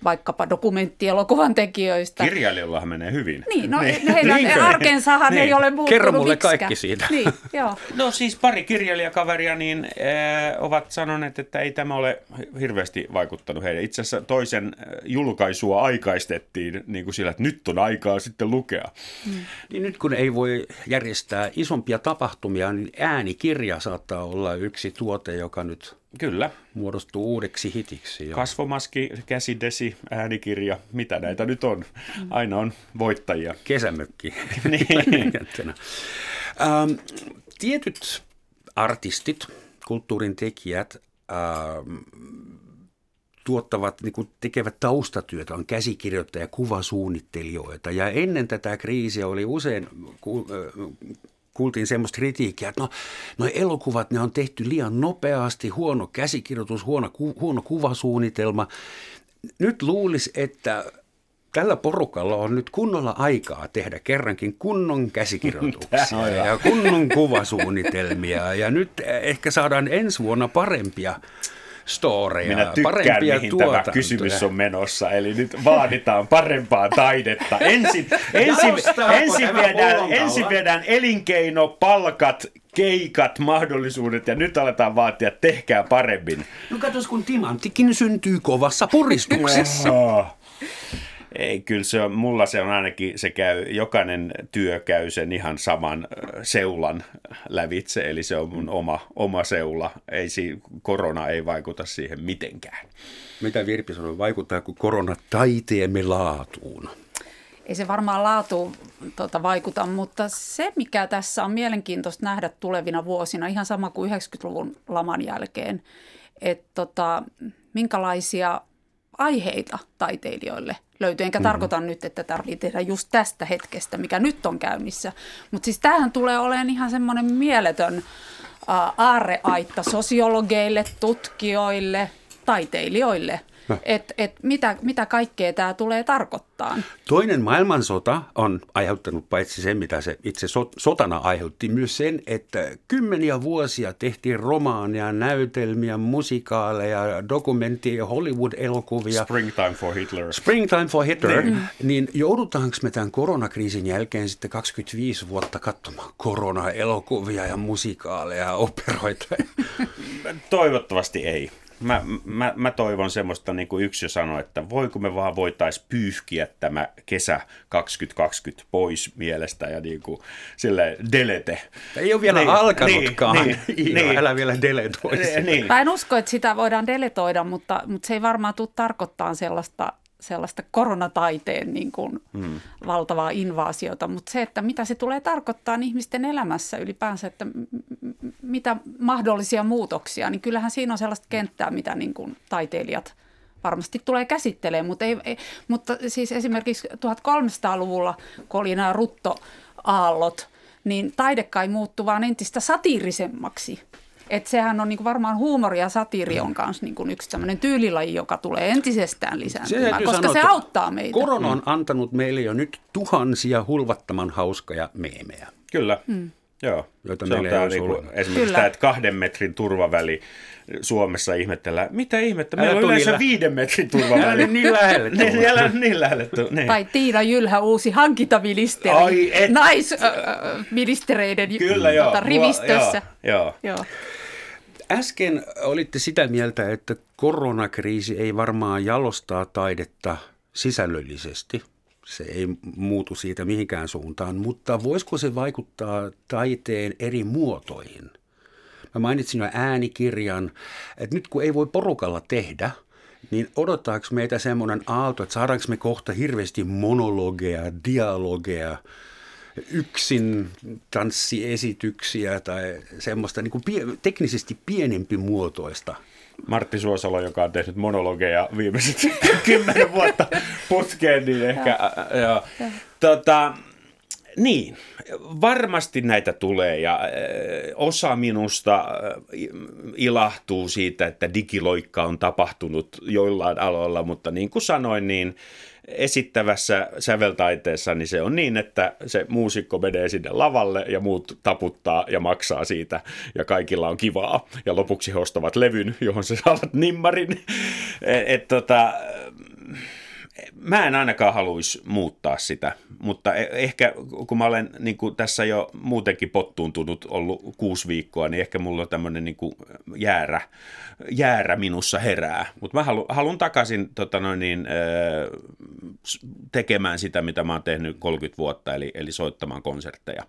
C: vaikkapa dokumenttielokuvan tekijöistä.
D: Kirjailijoillahan menee hyvin.
C: Niin, no niin. heidän Niinkö? arkensahan niin. ei ole muuttunut
B: Kerro mulle
C: miksikään.
B: kaikki siitä.
C: Niin, joo.
D: No siis pari kirjailijakaveria niin, äh, ovat sanoneet, että ei tämä ole hirveästi vaikuttanut heille. Itse asiassa toisen julkaisua aikaistettiin niin kuin sillä, että nyt on aikaa sitten lukea.
B: Hmm. Niin nyt kun ei voi järjestää isompia tapahtumia, niin äänikirja saattaa olla yksi tuote, joka nyt
D: Kyllä.
B: Muodostuu uudeksi hitiksi.
D: Jo. Kasvomaski, käsidesi, äänikirja, mitä näitä nyt on. Aina on voittajia.
B: Kesämökki.
D: niin.
B: ähm, tietyt artistit, kulttuurin tekijät, ähm, tuottavat, niin kuin tekevät taustatyötä, on käsikirjoittajia, kuvasuunnittelijoita. Ja ennen tätä kriisiä oli usein kuultiin semmoista kritiikkiä, että no, no elokuvat, ne on tehty liian nopeasti, huono käsikirjoitus, huono, ku, huono kuvasuunnitelma. Nyt luulisi, että tällä porukalla on nyt kunnolla aikaa tehdä kerrankin kunnon käsikirjoituksia ja kunnon kuvasuunnitelmia. Ja nyt ehkä saadaan ensi vuonna parempia storeja,
D: Minä tykkään, parempia mihin tuotantoja. tämä kysymys on menossa. Eli nyt vaaditaan parempaa taidetta. Ensin, ensin, ensin, viedään, ensin viedään elinkeino, palkat, keikat, mahdollisuudet ja nyt aletaan vaatia, tehkää paremmin.
B: No katos, kun timanttikin syntyy kovassa puristuksessa.
D: Ei, kyllä se on, mulla se on ainakin, se käy, jokainen työ käy sen ihan saman seulan lävitse, eli se on mun oma, oma seula. Ei, korona ei vaikuta siihen mitenkään.
B: Mitä Virpi sanoi, vaikuttaako korona taiteemme laatuun?
C: Ei se varmaan laatuun tuota, vaikuta, mutta se mikä tässä on mielenkiintoista nähdä tulevina vuosina, ihan sama kuin 90-luvun laman jälkeen, että tota, minkälaisia aiheita taiteilijoille löytyy. Enkä mm-hmm. tarkoita nyt, että tarvitsee tehdä just tästä hetkestä, mikä nyt on käynnissä. Mutta siis tämähän tulee olemaan ihan semmoinen mieletön aarreaitta sosiologeille, tutkijoille, taiteilijoille – No. Että et mitä, mitä kaikkea tämä tulee tarkoittaa.
B: Toinen maailmansota on aiheuttanut paitsi sen, mitä se itse sotana aiheutti, myös sen, että kymmeniä vuosia tehtiin romaaneja, näytelmiä, musikaaleja, dokumentteja, Hollywood-elokuvia.
D: Springtime for Hitler.
B: Springtime for Hitler. Niin, niin joudutaanko me tämän koronakriisin jälkeen sitten 25 vuotta katsomaan korona-elokuvia ja musikaaleja ja operoita?
D: Toivottavasti ei mä, mä, mä toivon semmoista, niin kuin yksi jo sanoi, että voiko me vaan voitaisiin pyyhkiä tämä kesä 2020 pois mielestä ja niin kuin sille delete.
B: Ei ole vielä niin, alkanutkaan. Niin, niin, niin, älä vielä deletoi
C: niin. Mä en usko, että sitä voidaan deletoida, mutta, mutta se ei varmaan tule tarkoittaa sellaista sellaista koronataiteen niin kuin hmm. valtavaa invaasiota, mutta se, että mitä se tulee tarkoittaa ihmisten elämässä ylipäänsä, että mitä mahdollisia muutoksia, niin kyllähän siinä on sellaista kenttää, mitä niin kuin taiteilijat varmasti tulee käsittelemään, mutta, ei, ei, mutta siis esimerkiksi 1300-luvulla, kun oli nämä ruttoaallot, niin taide kai muuttui vaan entistä satiirisemmaksi. Että sehän on niinku varmaan huumori ja satiiri on kanssa niinku yksi sellainen tyylilaji, joka tulee entisestään lisääntymään, se koska sanoa, se auttaa meitä.
B: Korona on antanut meille jo nyt tuhansia hulvattoman hauskoja meemejä.
D: Kyllä. Mm. Joo, joita se on tämä niinku, esimerkiksi tämä, että kahden metrin turvaväli Suomessa ihmetellään. Mitä ihmettä? Meillä on yleensä viiden metrin turvaväli.
B: niin lähelle.
D: niin, niin lähelle. Niin.
C: Tai Tiina Jylhä uusi hankintaministeri naisministereiden Kyllä, joo, tota, rivistössä.
B: Joo, joo. joo. Äsken olitte sitä mieltä, että koronakriisi ei varmaan jalostaa taidetta sisällöllisesti. Se ei muutu siitä mihinkään suuntaan, mutta voisiko se vaikuttaa taiteen eri muotoihin? Mä mainitsin jo äänikirjan, että nyt kun ei voi porukalla tehdä, niin odottaako meitä semmoinen aalto, että saadaanko me kohta hirveästi monologeja, dialogeja, yksin tanssiesityksiä tai semmoista niin kuin pie- teknisesti pienempi muotoista
D: Martti Suosalo, joka on tehnyt monologeja viimeiset kymmenen vuotta putkeen, niin ehkä... Joo. Tota, niin, varmasti näitä tulee ja osa minusta ilahtuu siitä, että digiloikka on tapahtunut joillain aloilla, mutta niin kuin sanoin, niin esittävässä säveltaiteessa niin se on niin, että se muusikko menee sinne lavalle ja muut taputtaa ja maksaa siitä ja kaikilla on kivaa ja lopuksi he ostavat levyn, johon se saavat nimmarin. Et, et, tota, mä en ainakaan haluaisi muuttaa sitä, mutta e- ehkä kun mä olen niin kuin tässä jo muutenkin pottuuntunut ollut kuusi viikkoa, niin ehkä mulla on tämmöinen niin jäärä, jäärä minussa herää. Mutta mä halu, haluan takaisin tota noin niin, tekemään sitä, mitä mä oon tehnyt 30 vuotta, eli, eli soittamaan konsertteja.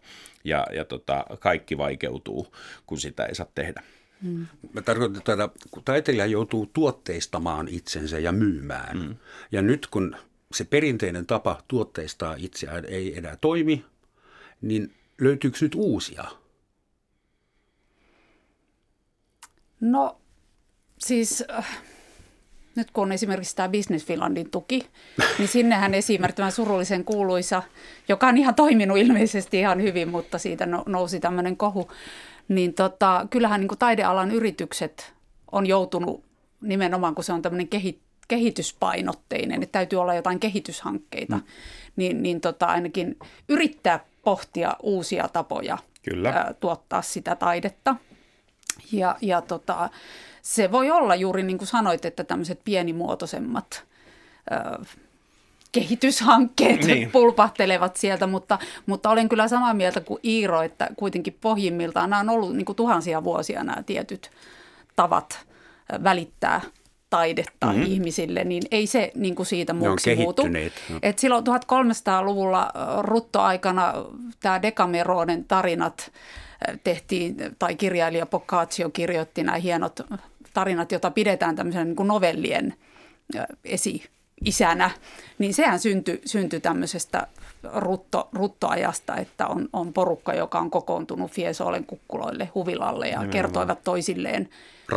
D: Ja, ja tota, kaikki vaikeutuu, kun sitä ei saa tehdä.
B: Mm. Mä tarkoitan, että kun taiteilija joutuu tuotteistamaan itsensä ja myymään. Mm. Ja nyt kun se perinteinen tapa tuotteistaa itseään ei enää toimi, niin löytyykö nyt uusia?
C: No siis äh, nyt kun on esimerkiksi tämä Business Finlandin tuki, niin sinnehän esimerkiksi tämä surullisen kuuluisa, joka on ihan toiminut ilmeisesti ihan hyvin, mutta siitä nousi tämmöinen kohu, niin tota, kyllähän niin kuin taidealan yritykset on joutunut nimenomaan, kun se on tämmöinen kehi, kehityspainotteinen, että täytyy olla jotain kehityshankkeita, mm. niin, niin tota, ainakin yrittää pohtia uusia tapoja Kyllä. Ää, tuottaa sitä taidetta. Ja, ja tota, se voi olla juuri niin kuin sanoit, että tämmöiset pienimuotoisemmat ää, kehityshankkeet niin. pulpahtelevat sieltä, mutta, mutta olen kyllä samaa mieltä kuin Iiro, että kuitenkin pohjimmiltaan nämä on ollut niin kuin tuhansia vuosia nämä tietyt tavat välittää taidetta mm-hmm. ihmisille, niin ei se niin kuin siitä muuksi muutu. Et silloin 1300-luvulla ruttoaikana tämä Dekameronen tarinat tehtiin, tai kirjailija Boccaccio kirjoitti nämä hienot tarinat, joita pidetään tämmöisen niin kuin novellien esi isänä, niin sehän syntyi, syntyi tämmöisestä rutto, ruttoajasta, että on, on porukka, joka on kokoontunut Fiesolen kukkuloille huvilalle ja Nimenomaan. kertoivat toisilleen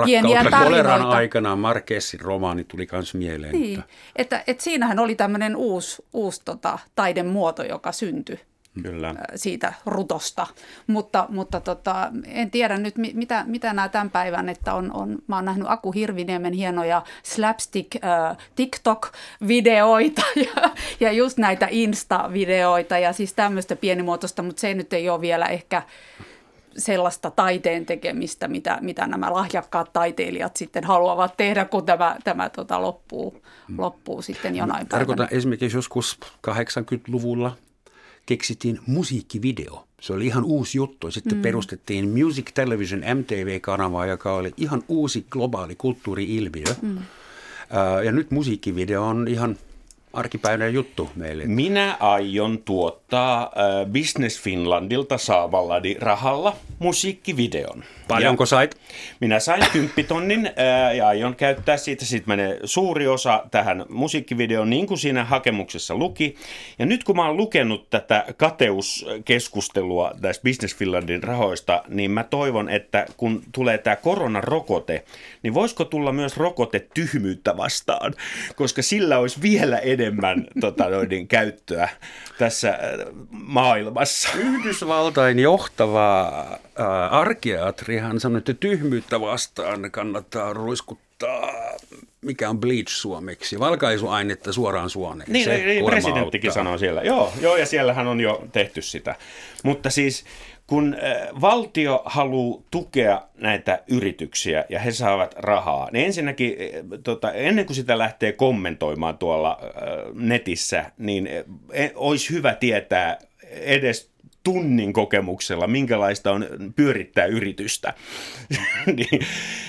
C: pieniä tarinoita.
B: aikana Marquesin romaani tuli myös mieleen.
C: Niin, että, että, että siinähän oli tämmöinen uusi, uusi tota, taidemuoto, joka syntyi Kyllä. siitä rutosta. Mutta, mutta tota, en tiedä nyt, mitä, mitä nämä tämän päivän, että on, on, mä oon nähnyt Aku Hirviniemen hienoja slapstick äh, TikTok-videoita ja, ja just näitä Insta-videoita ja siis tämmöistä pienimuotoista, mutta se nyt ei ole vielä ehkä sellaista taiteen tekemistä, mitä, mitä nämä lahjakkaat taiteilijat sitten haluavat tehdä, kun tämä, tämä tota, loppuu, loppuu sitten jonain
B: Tarkoitan päivänä. esimerkiksi joskus 80-luvulla keksittiin musiikkivideo. Se oli ihan uusi juttu. Sitten mm. perustettiin Music Television MTV-kanavaa, joka oli ihan uusi globaali kulttuuri-ilmiö. Mm. ja nyt musiikkivideo on ihan arkipäiväinen juttu meille.
D: Minä aion tuottaa äh, Business Finlandilta saavallani rahalla musiikkivideon.
B: Paljonko ja sait?
D: Minä sain kymppitonnin ja aion käyttää siitä. Sitten menee suuri osa tähän musiikkivideoon, niin kuin siinä hakemuksessa luki. Ja nyt kun mä oon lukenut tätä kateuskeskustelua tästä Business Finlandin rahoista, niin mä toivon, että kun tulee tämä koronarokote, niin voisiko tulla myös rokote tyhmyyttä vastaan? Koska sillä olisi vielä enemmän tota, noiden, käyttöä tässä maailmassa.
B: Yhdysvaltain johtava äh, arkeatrihan sanoi, että tyhmyyttä vastaan kannattaa ruiskuttaa mikä on bleach suomeksi, valkaisuainetta suoraan suoneen.
D: Niin, se niin presidenttikin sanoo siellä. Joo, joo, ja siellähän on jo tehty sitä. Mutta siis kun äh, valtio haluaa tukea näitä yrityksiä ja he saavat rahaa, niin ensinnäkin äh, tota, ennen kuin sitä lähtee kommentoimaan tuolla äh, netissä, niin olisi hyvä tietää edes tunnin kokemuksella, minkälaista on pyörittää yritystä. Niin,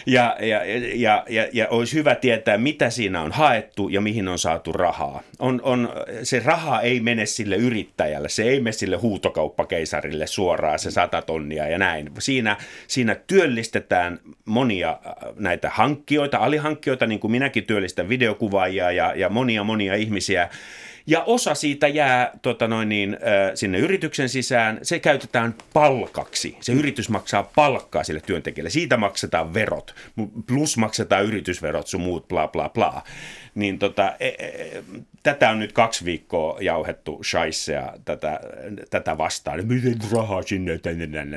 D: ja, ja, ja, ja, ja olisi hyvä tietää, mitä siinä on haettu ja mihin on saatu rahaa. On, on, se raha ei mene sille yrittäjälle, se ei mene sille huutokauppakeisarille suoraan se sata tonnia ja näin. Siinä, siinä työllistetään monia äh, näitä hankkijoita, alihankkijoita, niin kuin minäkin työllistän videokuvaajia ja, ja monia monia ihmisiä, Ja osa siitä jää tota noin niin, sinne yrityksen sisään. Se käytetään palkaksi. Se yritys maksaa palkkaa sille työntekijälle. Siitä maksetaan verot. Plus maksetaan yritysverot, sun muut bla bla bla. Niin tota, e, e, tätä on nyt kaksi viikkoa jauhettu shaisseja tätä, tätä vastaan. Miten rahaa sinne,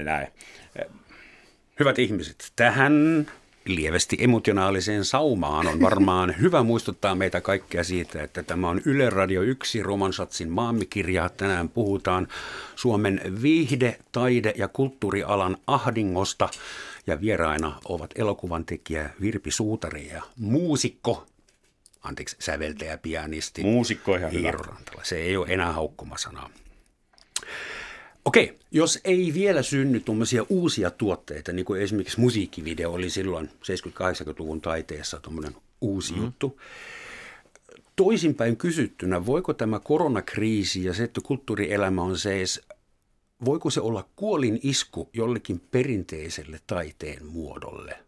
D: näin.
B: Hyvät ihmiset, tähän lievästi emotionaaliseen saumaan on varmaan hyvä muistuttaa meitä kaikkia siitä, että tämä on Yle Radio 1 Romansatsin maamikirja. Tänään puhutaan Suomen viihde, taide ja kulttuurialan ahdingosta ja vieraina ovat elokuvan tekijä Virpi Suutari ja muusikko anteeksi, säveltäjä, pianisti.
D: Muusikko ihan
B: hyvä. Se ei ole enää haukkumasanaa. Okei, jos ei vielä synny tuommoisia uusia tuotteita, niin kuin esimerkiksi musiikkivideo oli silloin 70-80-luvun taiteessa tuommoinen uusi mm. juttu. Toisinpäin kysyttynä, voiko tämä koronakriisi ja se, että kulttuurielämä on seis, voiko se olla kuolin isku jollekin perinteiselle taiteen muodolle?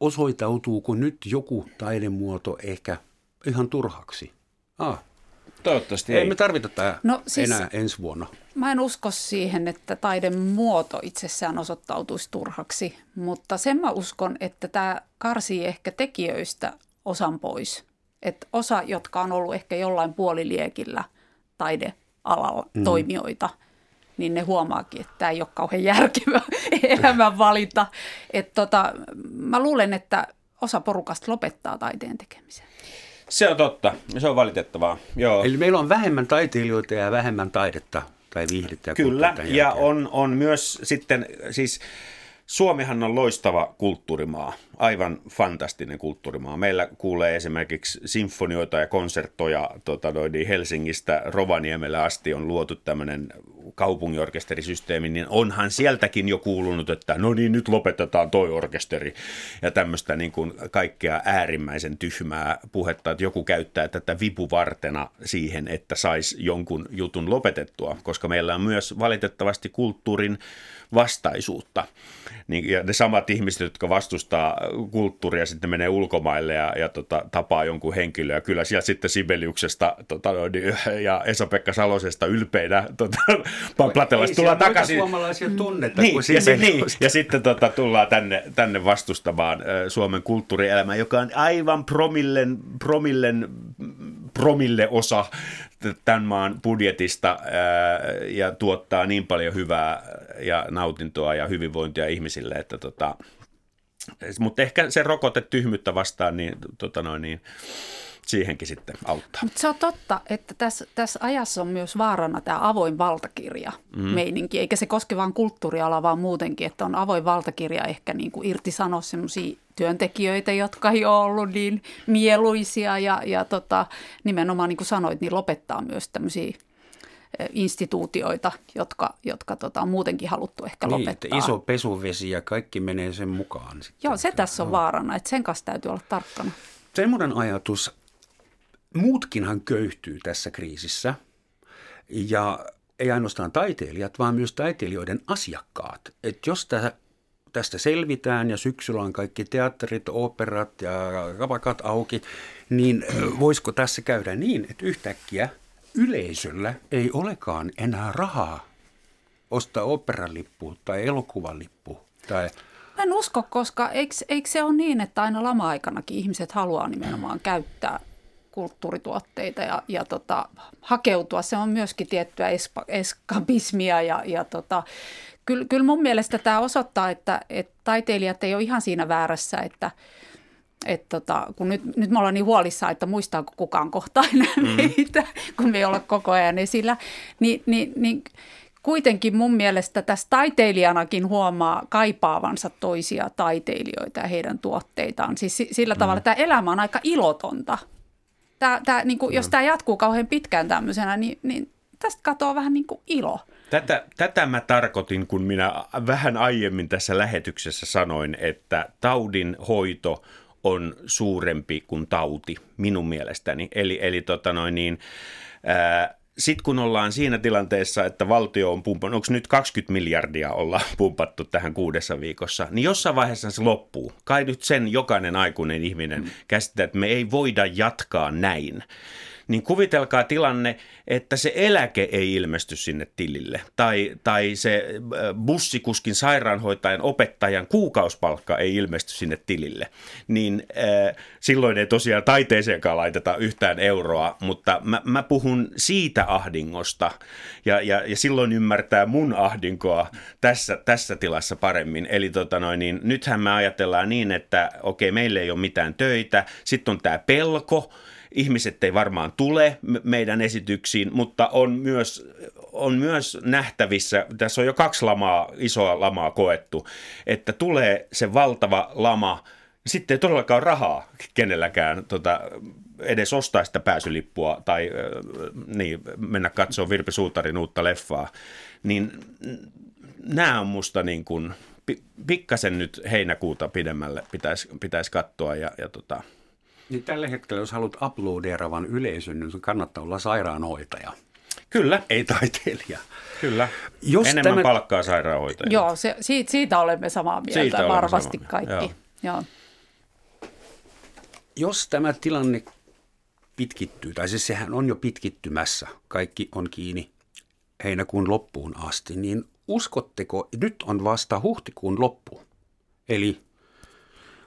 B: Osoitautuuko nyt joku taidemuoto ehkä ihan turhaksi? Ah,
D: Toivottavasti
B: ei. Ei me tarvita tämä no, siis, enää ensi vuonna.
C: Mä en usko siihen, että taiden muoto itsessään osoittautuisi turhaksi, mutta sen mä uskon, että tämä karsii ehkä tekijöistä osan pois. Että osa, jotka on ollut ehkä jollain puoliliekillä taidealalla mm. toimijoita, niin ne huomaakin, että tämä ei ole kauhean järkevä elämänvalinta. Että tota, mä luulen, että osa porukasta lopettaa taiteen tekemisen.
D: Se on totta. Se on valitettavaa. Joo.
B: Eli meillä on vähemmän taiteilijoita ja vähemmän taidetta tai viihdettä. Ja
D: Kyllä, ja on, on myös sitten, siis Suomihan on loistava kulttuurimaa, aivan fantastinen kulttuurimaa. Meillä kuulee esimerkiksi sinfonioita ja konserttoja tota noin, niin Helsingistä Rovaniemelle asti on luotu tämmöinen kaupungiorkesterisysteemi, niin onhan sieltäkin jo kuulunut, että no niin, nyt lopetetaan toi orkesteri. Ja tämmöistä niin kuin kaikkea äärimmäisen tyhmää puhetta, että joku käyttää tätä vipuvartena siihen, että saisi jonkun jutun lopetettua, koska meillä on myös valitettavasti kulttuurin vastaisuutta. Niin, ja ne samat ihmiset, jotka vastustaa kulttuuria, sitten menee ulkomaille ja, ja tota, tapaa jonkun henkilöä. Kyllä siellä sitten Sibeliuksesta tota, ja Esa-Pekka Salosesta ylpeinä tota, Platelasta tullaan takaisin.
B: suomalaisia tunnetta
D: niin, kuin ja, niin, ja sitten tota, tullaan tänne, tänne vastustamaan äh, Suomen kulttuurielämää, joka on aivan promillen, promillen, promille osa tämän maan budjetista ja tuottaa niin paljon hyvää ja nautintoa ja hyvinvointia ihmisille, että tota, mutta ehkä se rokote tyhmyyttä vastaan, niin, tota noin, niin siihenkin sitten auttaa.
C: Mutta se on totta, että tässä, tässä ajassa on myös vaarana tämä avoin valtakirja mm. meininki, eikä se koske vain kulttuurialaa, vaan muutenkin, että on avoin valtakirja ehkä niin kuin irtisanoa sellaisia työntekijöitä, jotka ei ole ollut niin mieluisia ja, ja tota, nimenomaan niin kuin sanoit, niin lopettaa myös tämmöisiä instituutioita, jotka, jotka tota, on muutenkin haluttu ehkä niin, lopettaa.
B: iso pesuvesi ja kaikki menee sen mukaan.
C: Sitten. Joo, se tässä on vaarana, että sen kanssa täytyy olla tarkkana.
B: Semmoinen ajatus, muutkinhan köyhtyy tässä kriisissä ja ei ainoastaan taiteilijat, vaan myös taiteilijoiden asiakkaat. Et jos tästä selvitään ja syksyllä on kaikki teatterit, operat ja kapakat auki, niin voisiko tässä käydä niin, että yhtäkkiä yleisöllä ei olekaan enää rahaa ostaa operalippu tai elokuvalippu tai
C: en usko, koska eikö, eikö se ole niin, että aina lama-aikanakin ihmiset haluaa nimenomaan käyttää kulttuurituotteita ja, ja tota, hakeutua. Se on myöskin tiettyä espa, eskapismia ja, ja tota, kyllä, kyllä mun mielestä tämä osoittaa, että, että taiteilijat ei ole ihan siinä väärässä, että et tota, kun nyt, nyt me ollaan niin huolissaan, että muistaako kukaan kohta enää mm. meitä, kun me ei olla koko ajan esillä, niin, niin, niin kuitenkin mun mielestä tässä taiteilijanakin huomaa kaipaavansa toisia taiteilijoita ja heidän tuotteitaan. Siis sillä tavalla, että tämä elämä on aika ilotonta tää, tää, niin kuin, jos tämä jatkuu kauhean pitkään tämmöisenä, niin, niin tästä katoaa vähän niin kuin ilo.
D: Tätä, tätä mä tarkoitin, kun minä vähän aiemmin tässä lähetyksessä sanoin, että taudin hoito on suurempi kuin tauti minun mielestäni. Eli, eli tota noin niin, ää, sitten kun ollaan siinä tilanteessa, että valtio on pumpannut, onko nyt 20 miljardia olla pumpattu tähän kuudessa viikossa, niin jossain vaiheessa se loppuu. Kai nyt sen jokainen aikuinen ihminen mm. käsittää, että me ei voida jatkaa näin niin kuvitelkaa tilanne, että se eläke ei ilmesty sinne tilille. Tai, tai se äh, bussikuskin, sairaanhoitajan, opettajan kuukausipalkka ei ilmesty sinne tilille, niin äh, silloin ei tosiaan taiteeseenkaan laiteta yhtään euroa, mutta mä, mä puhun siitä ahdingosta. Ja, ja, ja silloin ymmärtää mun ahdinkoa tässä, tässä tilassa paremmin. Eli tota noin, niin nythän me ajatellaan niin, että okei, meillä ei ole mitään töitä, sitten on tämä pelko, ihmiset ei varmaan tule meidän esityksiin, mutta on myös, on myös nähtävissä, tässä on jo kaksi lamaa, isoa lamaa koettu, että tulee se valtava lama, sitten ei todellakaan rahaa kenelläkään tota, edes ostaa sitä pääsylippua tai niin, mennä katsomaan Virpi Suutarin uutta leffaa, niin nämä on musta niin kuin, pikkasen nyt heinäkuuta pidemmälle pitäisi, pitäisi katsoa ja, ja tota,
B: niin tällä hetkellä, jos haluat uploadeeravan yleisön, niin kannattaa olla sairaanhoitaja.
D: Kyllä.
B: Ei taiteilija.
D: Kyllä. Jos Enemmän tämä... palkkaa sairaanhoitajia.
C: Joo, se, siitä, siitä olemme samaa mieltä siitä varmasti samaa. kaikki. Joo. Joo.
B: Jos tämä tilanne pitkittyy, tai siis sehän on jo pitkittymässä, kaikki on kiinni heinäkuun loppuun asti, niin uskotteko, nyt on vasta huhtikuun loppu, eli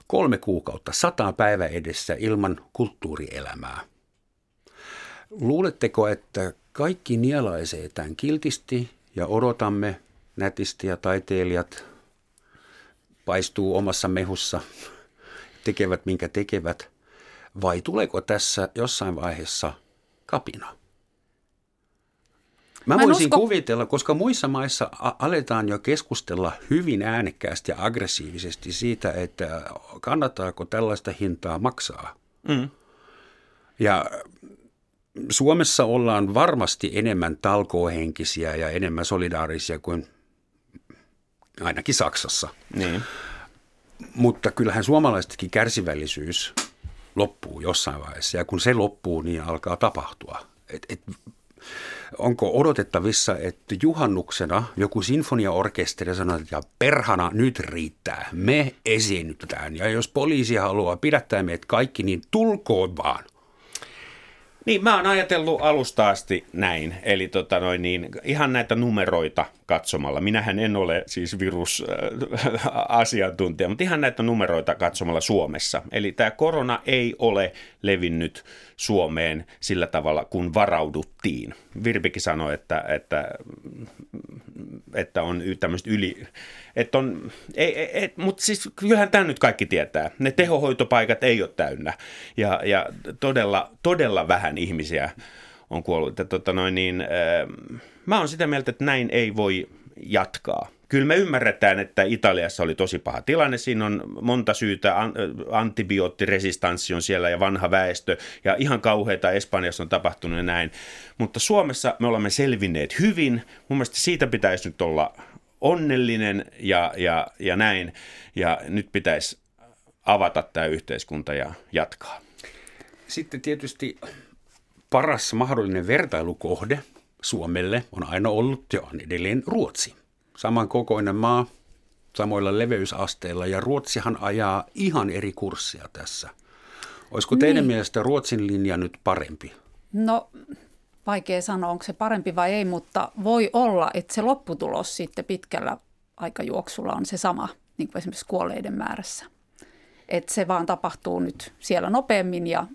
B: kolme kuukautta, sata päivä edessä ilman kulttuurielämää. Luuletteko, että kaikki nielaisee tämän kiltisti ja odotamme nätisti ja taiteilijat paistuu omassa mehussa, tekevät minkä tekevät, vai tuleeko tässä jossain vaiheessa kapina? Mä, Mä voisin usko... kuvitella, koska muissa maissa aletaan jo keskustella hyvin äänekkäästi ja aggressiivisesti siitä, että kannattaako tällaista hintaa maksaa. Mm. Ja Suomessa ollaan varmasti enemmän talkoohenkisiä ja enemmän solidaarisia kuin ainakin Saksassa. Niin. Mutta kyllähän suomalaisetkin kärsivällisyys loppuu jossain vaiheessa ja kun se loppuu, niin alkaa tapahtua. Et, et, onko odotettavissa, että juhannuksena joku sinfoniaorkesteri sanoo, että perhana nyt riittää, me esiinnytään. Ja jos poliisi haluaa pidättää meidät kaikki, niin tulkoon vaan.
D: Niin, mä oon ajatellut alusta asti näin, eli tota noin, niin, ihan näitä numeroita katsomalla. Minähän en ole siis virusasiantuntija, mutta ihan näitä numeroita katsomalla Suomessa. Eli tämä korona ei ole levinnyt Suomeen sillä tavalla, kun varauduttiin. Virpikin sanoi, että, että, että on tämmöistä yli... Että on, ei, ei, mutta siis kyllähän tämä nyt kaikki tietää. Ne tehohoitopaikat ei ole täynnä ja, ja todella, todella vähän ihmisiä on kuollut. Että, tota noin, niin, äh, mä oon sitä mieltä, että näin ei voi jatkaa. Kyllä me ymmärretään, että Italiassa oli tosi paha tilanne. Siinä on monta syytä. Antibioottiresistanssi on siellä ja vanha väestö. Ja ihan kauheita Espanjassa on tapahtunut ja näin. Mutta Suomessa me olemme selvinneet hyvin. Mun mielestä siitä pitäisi nyt olla onnellinen ja, ja, ja näin. Ja nyt pitäisi avata tämä yhteiskunta ja jatkaa.
B: Sitten tietysti paras mahdollinen vertailukohde Suomelle on aina ollut ja on edelleen Ruotsi samankokoinen maa samoilla leveysasteilla ja Ruotsihan ajaa ihan eri kurssia tässä. Olisiko teidän niin. mielestä Ruotsin linja nyt parempi?
C: No vaikea sanoa, onko se parempi vai ei, mutta voi olla, että se lopputulos sitten pitkällä aikajuoksulla on se sama, niin kuin esimerkiksi kuolleiden määrässä. Että se vaan tapahtuu nyt siellä nopeammin ja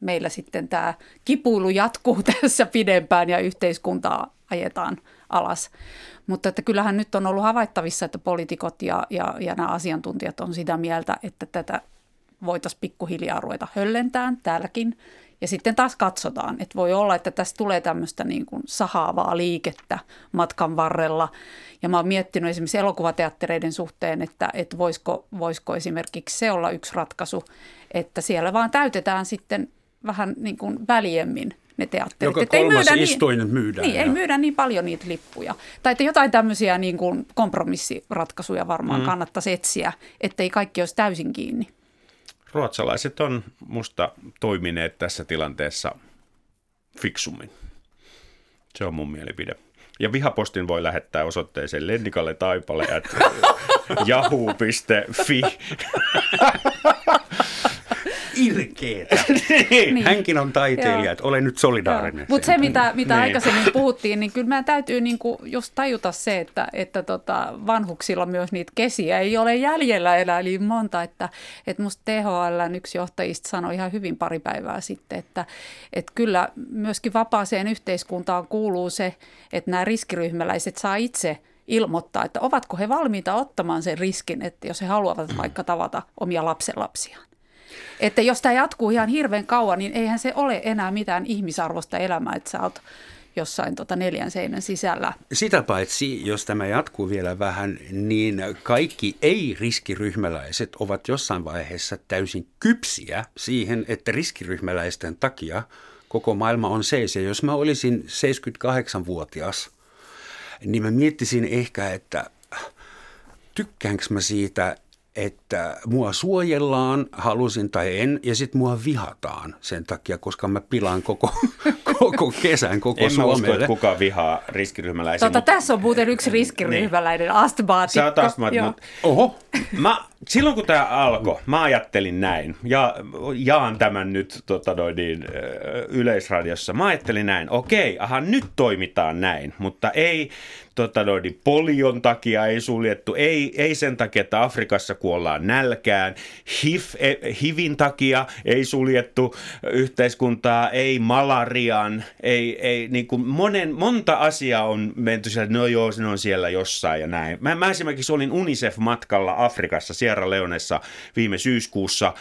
C: meillä sitten tämä kipuilu jatkuu tässä pidempään ja yhteiskuntaa ajetaan alas. Mutta että kyllähän nyt on ollut havaittavissa, että poliitikot ja, ja, ja nämä asiantuntijat on sitä mieltä, että tätä voitaisiin pikkuhiljaa ruveta höllentään täälläkin. Ja sitten taas katsotaan, että voi olla, että tästä tulee tämmöistä niin kuin sahaavaa liikettä matkan varrella. Ja mä oon miettinyt esimerkiksi elokuvateattereiden suhteen, että, että voisiko, voisiko esimerkiksi se olla yksi ratkaisu, että siellä vaan täytetään sitten vähän niin kuin väljemmin ne teatterit.
B: Joka kolmas ei myydä istuin niin, myydään.
C: Niin, ja. ei myydä niin paljon niitä lippuja. Tai että jotain tämmöisiä niin kuin kompromissiratkaisuja varmaan mm. kannattaisi etsiä, ettei kaikki olisi täysin kiinni.
D: Ruotsalaiset on musta toimineet tässä tilanteessa fiksummin. Se on mun mielipide. Ja vihapostin voi lähettää osoitteeseen lennikalle taipale at yahoo.fi.
B: Ilkeetä. niin. Hänkin on taiteilija, että ole nyt solidaarinen.
C: Mutta se, mitä, mitä niin. aikaisemmin puhuttiin, niin kyllä meidän täytyy niinku just tajuta se, että, että tota, vanhuksilla myös niitä kesiä ei ole jäljellä enää niin monta. Että, että musta THL yksi johtajista sanoi ihan hyvin pari päivää sitten, että, että kyllä myöskin vapaaseen yhteiskuntaan kuuluu se, että nämä riskiryhmäläiset saa itse ilmoittaa, että ovatko he valmiita ottamaan sen riskin, että jos he haluavat vaikka tavata omia lapsenlapsiaan. Että jos tämä jatkuu ihan hirveän kauan, niin eihän se ole enää mitään ihmisarvosta elämää, että sä oot jossain tota neljän seinän sisällä.
B: Sitä paitsi, jos tämä jatkuu vielä vähän, niin kaikki ei-riskiryhmäläiset ovat jossain vaiheessa täysin kypsiä siihen, että riskiryhmäläisten takia koko maailma on seis. Ja jos mä olisin 78-vuotias, niin mä miettisin ehkä, että tykkäänkö mä siitä, että mua suojellaan, halusin tai en, ja sitten mua vihataan sen takia, koska mä pilaan koko, koko kesän, koko
D: en
B: Suomelle.
D: En usko, että kukaan vihaa riskiryhmäläisiä.
C: Tota, mutta... Tässä on muuten yksi riskiryhmäläinen, niin. astmaatikko. Sä oot
D: astmaatikko, mutta Oho. Mä, silloin kun tämä alkoi, mä ajattelin näin, ja jaan tämän nyt tota noin, niin, yleisradiossa. Mä ajattelin näin, okei, aha, nyt toimitaan näin, mutta ei tota noin, niin polion takia ei suljettu, ei, ei sen takia, että Afrikassa kuollaan nälkään, HIV, e, HIVin takia ei suljettu yhteiskuntaa, ei malarian, ei, ei niin kuin monen, monta asiaa on menty siellä, no joo, se on siellä jossain ja näin. Mä, mä esimerkiksi olin UNICEF-matkalla Afrikassa, Sierra Leonessa viime syyskuussa,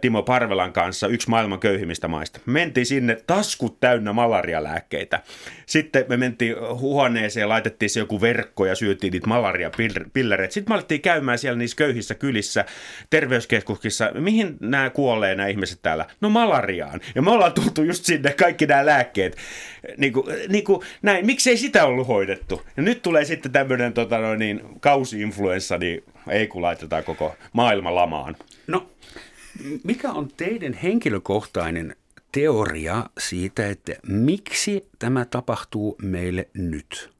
D: Timo Parvelan kanssa, yksi maailman köyhimmistä maista. Mentiin sinne taskut täynnä malarialääkkeitä. Sitten me mentiin huoneeseen, laitettiin se joku verkko ja syötiin niitä malariapillereitä. Sitten me alettiin käymään siellä niissä köyhissä kylissä, terveyskeskuksissa. Mihin nämä kuolee nämä ihmiset täällä? No malariaan. Ja me ollaan tultu just sinne kaikki nämä lääkkeet. Niin kuin, niin kuin näin. Miksei sitä ollut hoidettu? Ja nyt tulee sitten tämmöinen tota, niin, kausi-influenssa, niin ei kun laitetaan koko maailma lamaan.
B: No mikä on teidän henkilökohtainen teoria siitä, että miksi tämä tapahtuu meille nyt?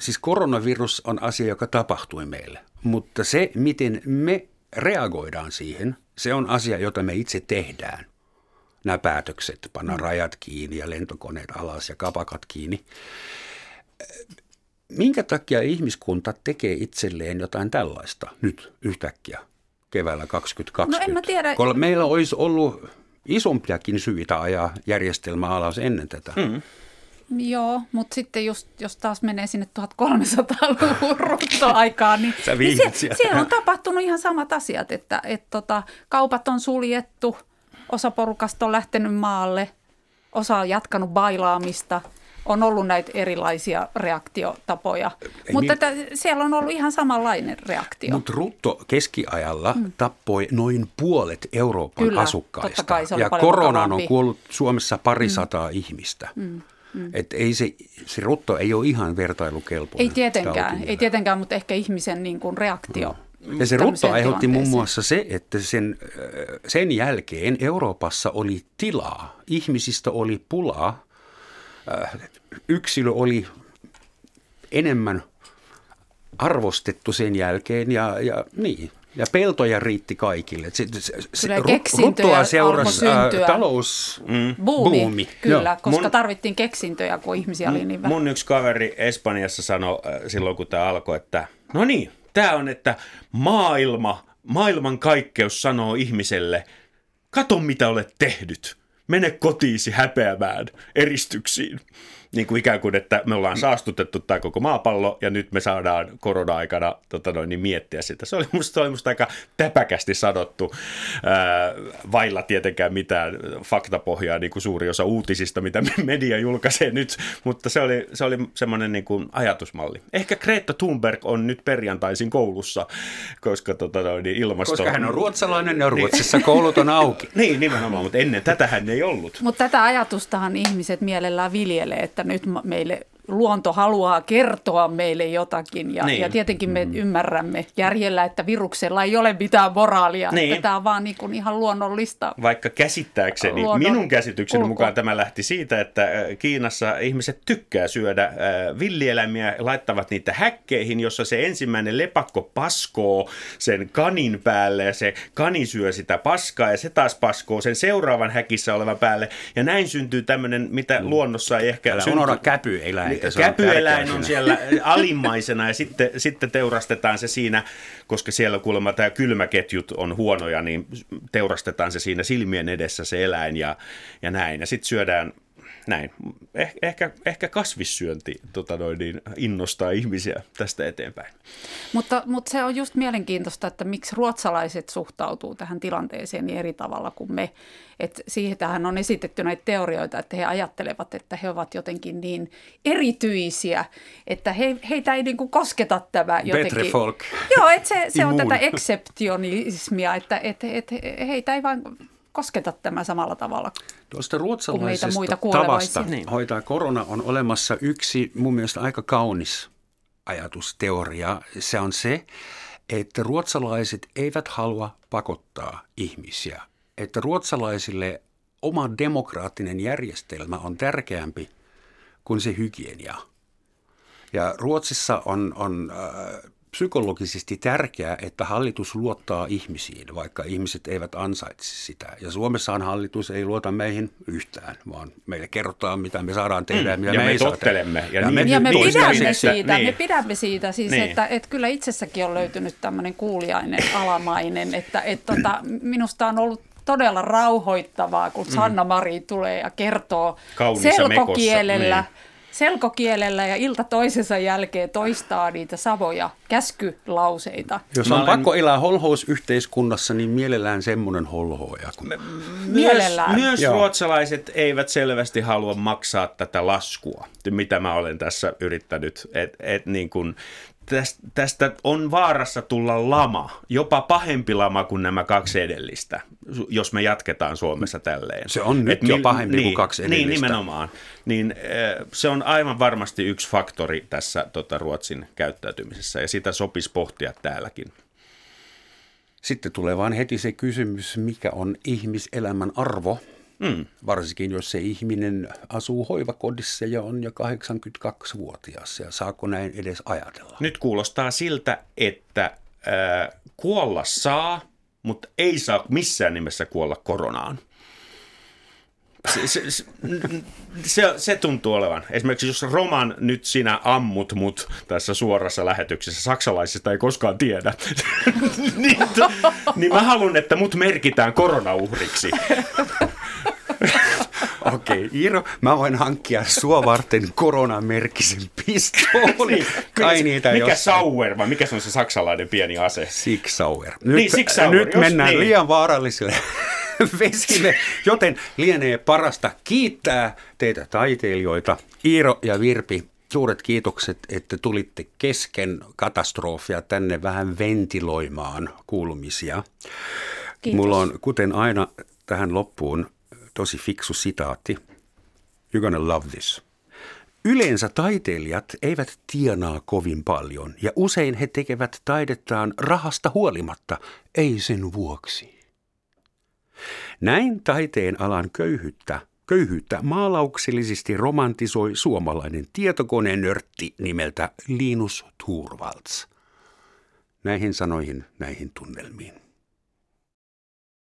B: Siis koronavirus on asia, joka tapahtui meille, mutta se, miten me reagoidaan siihen, se on asia, jota me itse tehdään. Nämä päätökset, panna mm. rajat kiinni ja lentokoneet alas ja kapakat kiinni. Minkä takia ihmiskunta tekee itselleen jotain tällaista nyt yhtäkkiä? Keväällä 2020.
C: No en mä tiedä.
B: Meillä olisi ollut isompiakin syitä ajaa järjestelmä alas ennen tätä. Mm.
C: Joo, mutta sitten just, jos taas menee sinne 1300-luvun ruttoaikaan, niin, niin sie, siellä on tapahtunut ihan samat asiat, että et tota, kaupat on suljettu, osa porukasta on lähtenyt maalle, osa on jatkanut bailaamista – on ollut näitä erilaisia reaktiotapoja, Ei, mutta niin, siellä on ollut ihan samanlainen reaktio.
B: Mutta rutto keskiajalla mm. tappoi noin puolet Euroopan Kyllä, asukkaista. Kai, ja koronaan on kuollut Suomessa parisataa mm. ihmistä. Mm. Mm. Et ei se, se rutto ei ole ihan vertailukelpoinen.
C: Ei tietenkään, ei tietenkään mutta ehkä ihmisen niin kuin reaktio mm.
B: Ja se rutto aiheutti muun muassa se, että sen, sen jälkeen Euroopassa oli tilaa, ihmisistä oli pulaa yksilö oli enemmän arvostettu sen jälkeen ja, ja niin. Ja peltoja riitti kaikille. Se, se,
C: se, ruttoa seurasi
B: äh, talous
C: mm. buumi, buumi. Kyllä, Joo. koska mun, tarvittiin keksintöjä, kun ihmisiä oli niin
D: vähän. Mun yksi kaveri Espanjassa sanoi äh, silloin, kun tämä alkoi, että no niin, tämä on, että maailma, maailman kaikkeus sanoo ihmiselle, kato mitä olet tehnyt mene kotiisi häpeämään eristyksiin niin kuin ikään kuin, että me ollaan saastutettu tämä koko maapallo ja nyt me saadaan korona-aikana tota noin, niin miettiä sitä. Se oli musta, se oli musta aika täpäkästi sanottu, ää, vailla tietenkään mitään faktapohjaa, niin kuin suuri osa uutisista, mitä media julkaisee nyt, mutta se oli, se oli semmoinen niin kuin ajatusmalli. Ehkä Greta Thunberg on nyt perjantaisin koulussa, koska tota noin, niin ilmasto...
B: Koska hän on ruotsalainen ja Ruotsissa koulut on auki.
D: niin, nimenomaan, mutta ennen tätä hän ei ollut.
C: Mutta tätä ajatustahan ihmiset mielellään viljelee, että nyt meille luonto haluaa kertoa meille jotakin ja,
D: Niin.
C: ja tietenkin me mm. ymmärrämme järjellä, että viruksella ei ole mitään moraalia,
D: Niin.
C: että tämä on vaan niin kuin ihan luonnollista.
D: Vaikka käsittääkseni,
C: Luonnon
D: minun käsitykseni
C: kulkua.
D: mukaan tämä lähti siitä, että Kiinassa ihmiset tykkää syödä villieläimiä, laittavat niitä häkkeihin, jossa se ensimmäinen lepakko paskoo sen kanin päälle ja se kani syö sitä paskaa ja se taas paskoo sen seuraavan häkissä olevan päälle. Ja näin syntyy tämmöinen, mitä luonnossa ei ehkä
B: Älä
D: synty.
B: unohda käpyeläintä. se on
D: Käpyeläin on
B: siinä.
D: siellä alimmaisena ja sitten, sitten teurastetaan se siinä, koska siellä kuulemma tämä kylmäketjut on huonoja, niin teurastetaan se siinä silmien edessä se eläin ja, ja näin. Ja sitten syödään näin. Eh, ehkä, ehkä kasvissyönti tota noin, niin innostaa ihmisiä tästä eteenpäin.
C: Mutta, mutta se on just mielenkiintoista, että miksi ruotsalaiset suhtautuu tähän tilanteeseen niin eri tavalla kuin me. Et siitähän on esitetty näitä teorioita, että he ajattelevat, että he ovat jotenkin niin erityisiä, että he, heitä ei niin kuin kosketa tämä jotenkin.
B: Betre folk.
C: Joo, että se, se on tätä ekseptionismia, että et, et, heitä ei vain kosketa tämä samalla tavalla.
B: Tuosta ruotsalaisesta
C: meitä muita
B: tavasta
D: Niin.
B: hoitaa korona on olemassa yksi mun mielestä aika kaunis ajatusteoria. Se on se, että ruotsalaiset eivät halua pakottaa ihmisiä. Että ruotsalaisille oma demokraattinen järjestelmä on tärkeämpi kuin se hygienia. Ja Ruotsissa on, on äh, psykologisesti tärkeää, että hallitus luottaa ihmisiin, vaikka ihmiset eivät ansaitse sitä. Ja Suomessahan hallitus ei luota meihin yhtään, vaan meille kerrotaan, mitä me saadaan tehdä ja mitä
D: ja
B: me,
D: me
B: ei saa
D: tottelemme,
B: tehdä.
D: ja
B: Ja,
D: niin-
B: me,
C: Ja me
D: Toista
C: pidämme
D: ihmistä,
C: siitä,
D: niin.
C: me pidämme siitä siis,
D: Niin.
C: että, että kyllä itsessäkin on löytynyt tämmöinen kuuliainen alamainen, että, että tota, minusta on ollut todella rauhoittavaa, kun Sanna Mari tulee ja kertoo
D: Kauniissa
C: selkokielellä,
D: mekossa,
C: selkokielellä ja ilta toisensa jälkeen toistaa niitä savoja käskylauseita.
B: jos on
D: olen-
B: pakko elää holhousyhteiskunnassa, niin mielellään semmoinen holhoja. Kun...
C: Mielellään.
D: Myös, myös
B: Joo.
D: ruotsalaiset eivät selvästi halua maksaa tätä laskua, mitä mä olen tässä yrittänyt. Et, et niin kun, tästä, on vaarassa tulla lama, jopa pahempi lama kuin nämä kaksi edellistä, jos me jatketaan Suomessa tälleen.
B: Se on nyt jo pahempi kuin kaksi
D: Niin,
B: edellistä.
D: nimenomaan. Niin, eh, se on aivan varmasti yksi faktori tässä tota, Ruotsin käyttäytymisessä, ja sitä sopisi pohtia täälläkin.
B: Sitten tulee vaan heti se kysymys, mikä on ihmiselämän arvo,
D: Mm.
B: varsinkin jos se ihminen asuu hoivakodissa ja on jo 82-vuotias ja saako näin edes ajatella.
D: Nyt kuulostaa siltä, että äh, kuolla saa, mutta ei saa missään nimessä kuolla koronaan. Se, se, se, se, tuntuu olevan. Esimerkiksi jos Roman nyt sinä ammut mut tässä suorassa lähetyksessä, saksalaisista ei koskaan tiedä, niin, niin mä haluan, että mut merkitään koronauhriksi.
B: Okei, Iiro, mä voin hankkia sua varten koronamerkkisen pistoolin. Kai niitä
D: mikä
B: jossain-
D: Sauer, vai mikä se on se saksalainen pieni ase?
B: Sig Sauer. Nyt,
D: Niin, Sig Sauer,
B: nyt
D: just
B: mennään
D: niin.
B: liian vaaralliselle vesille, joten lienee parasta kiittää teitä taiteilijoita, Iiro ja Virpi. Suuret kiitokset, että tulitte kesken katastrofia tänne vähän ventiloimaan kuulumisia.
C: Kiitos.
B: Mulla on, kuten aina, tähän loppuun tosi fiksu sitaatti. You're gonna love this. Yleensä taiteilijat eivät tienaa kovin paljon ja usein he tekevät taidettaan rahasta huolimatta, ei sen vuoksi. Näin taiteen alan köyhyyttä, köyhyyttä maalauksellisesti romantisoi suomalainen tietokoneenörtti nimeltä Linus Turvalds. Näihin sanoihin, näihin tunnelmiin.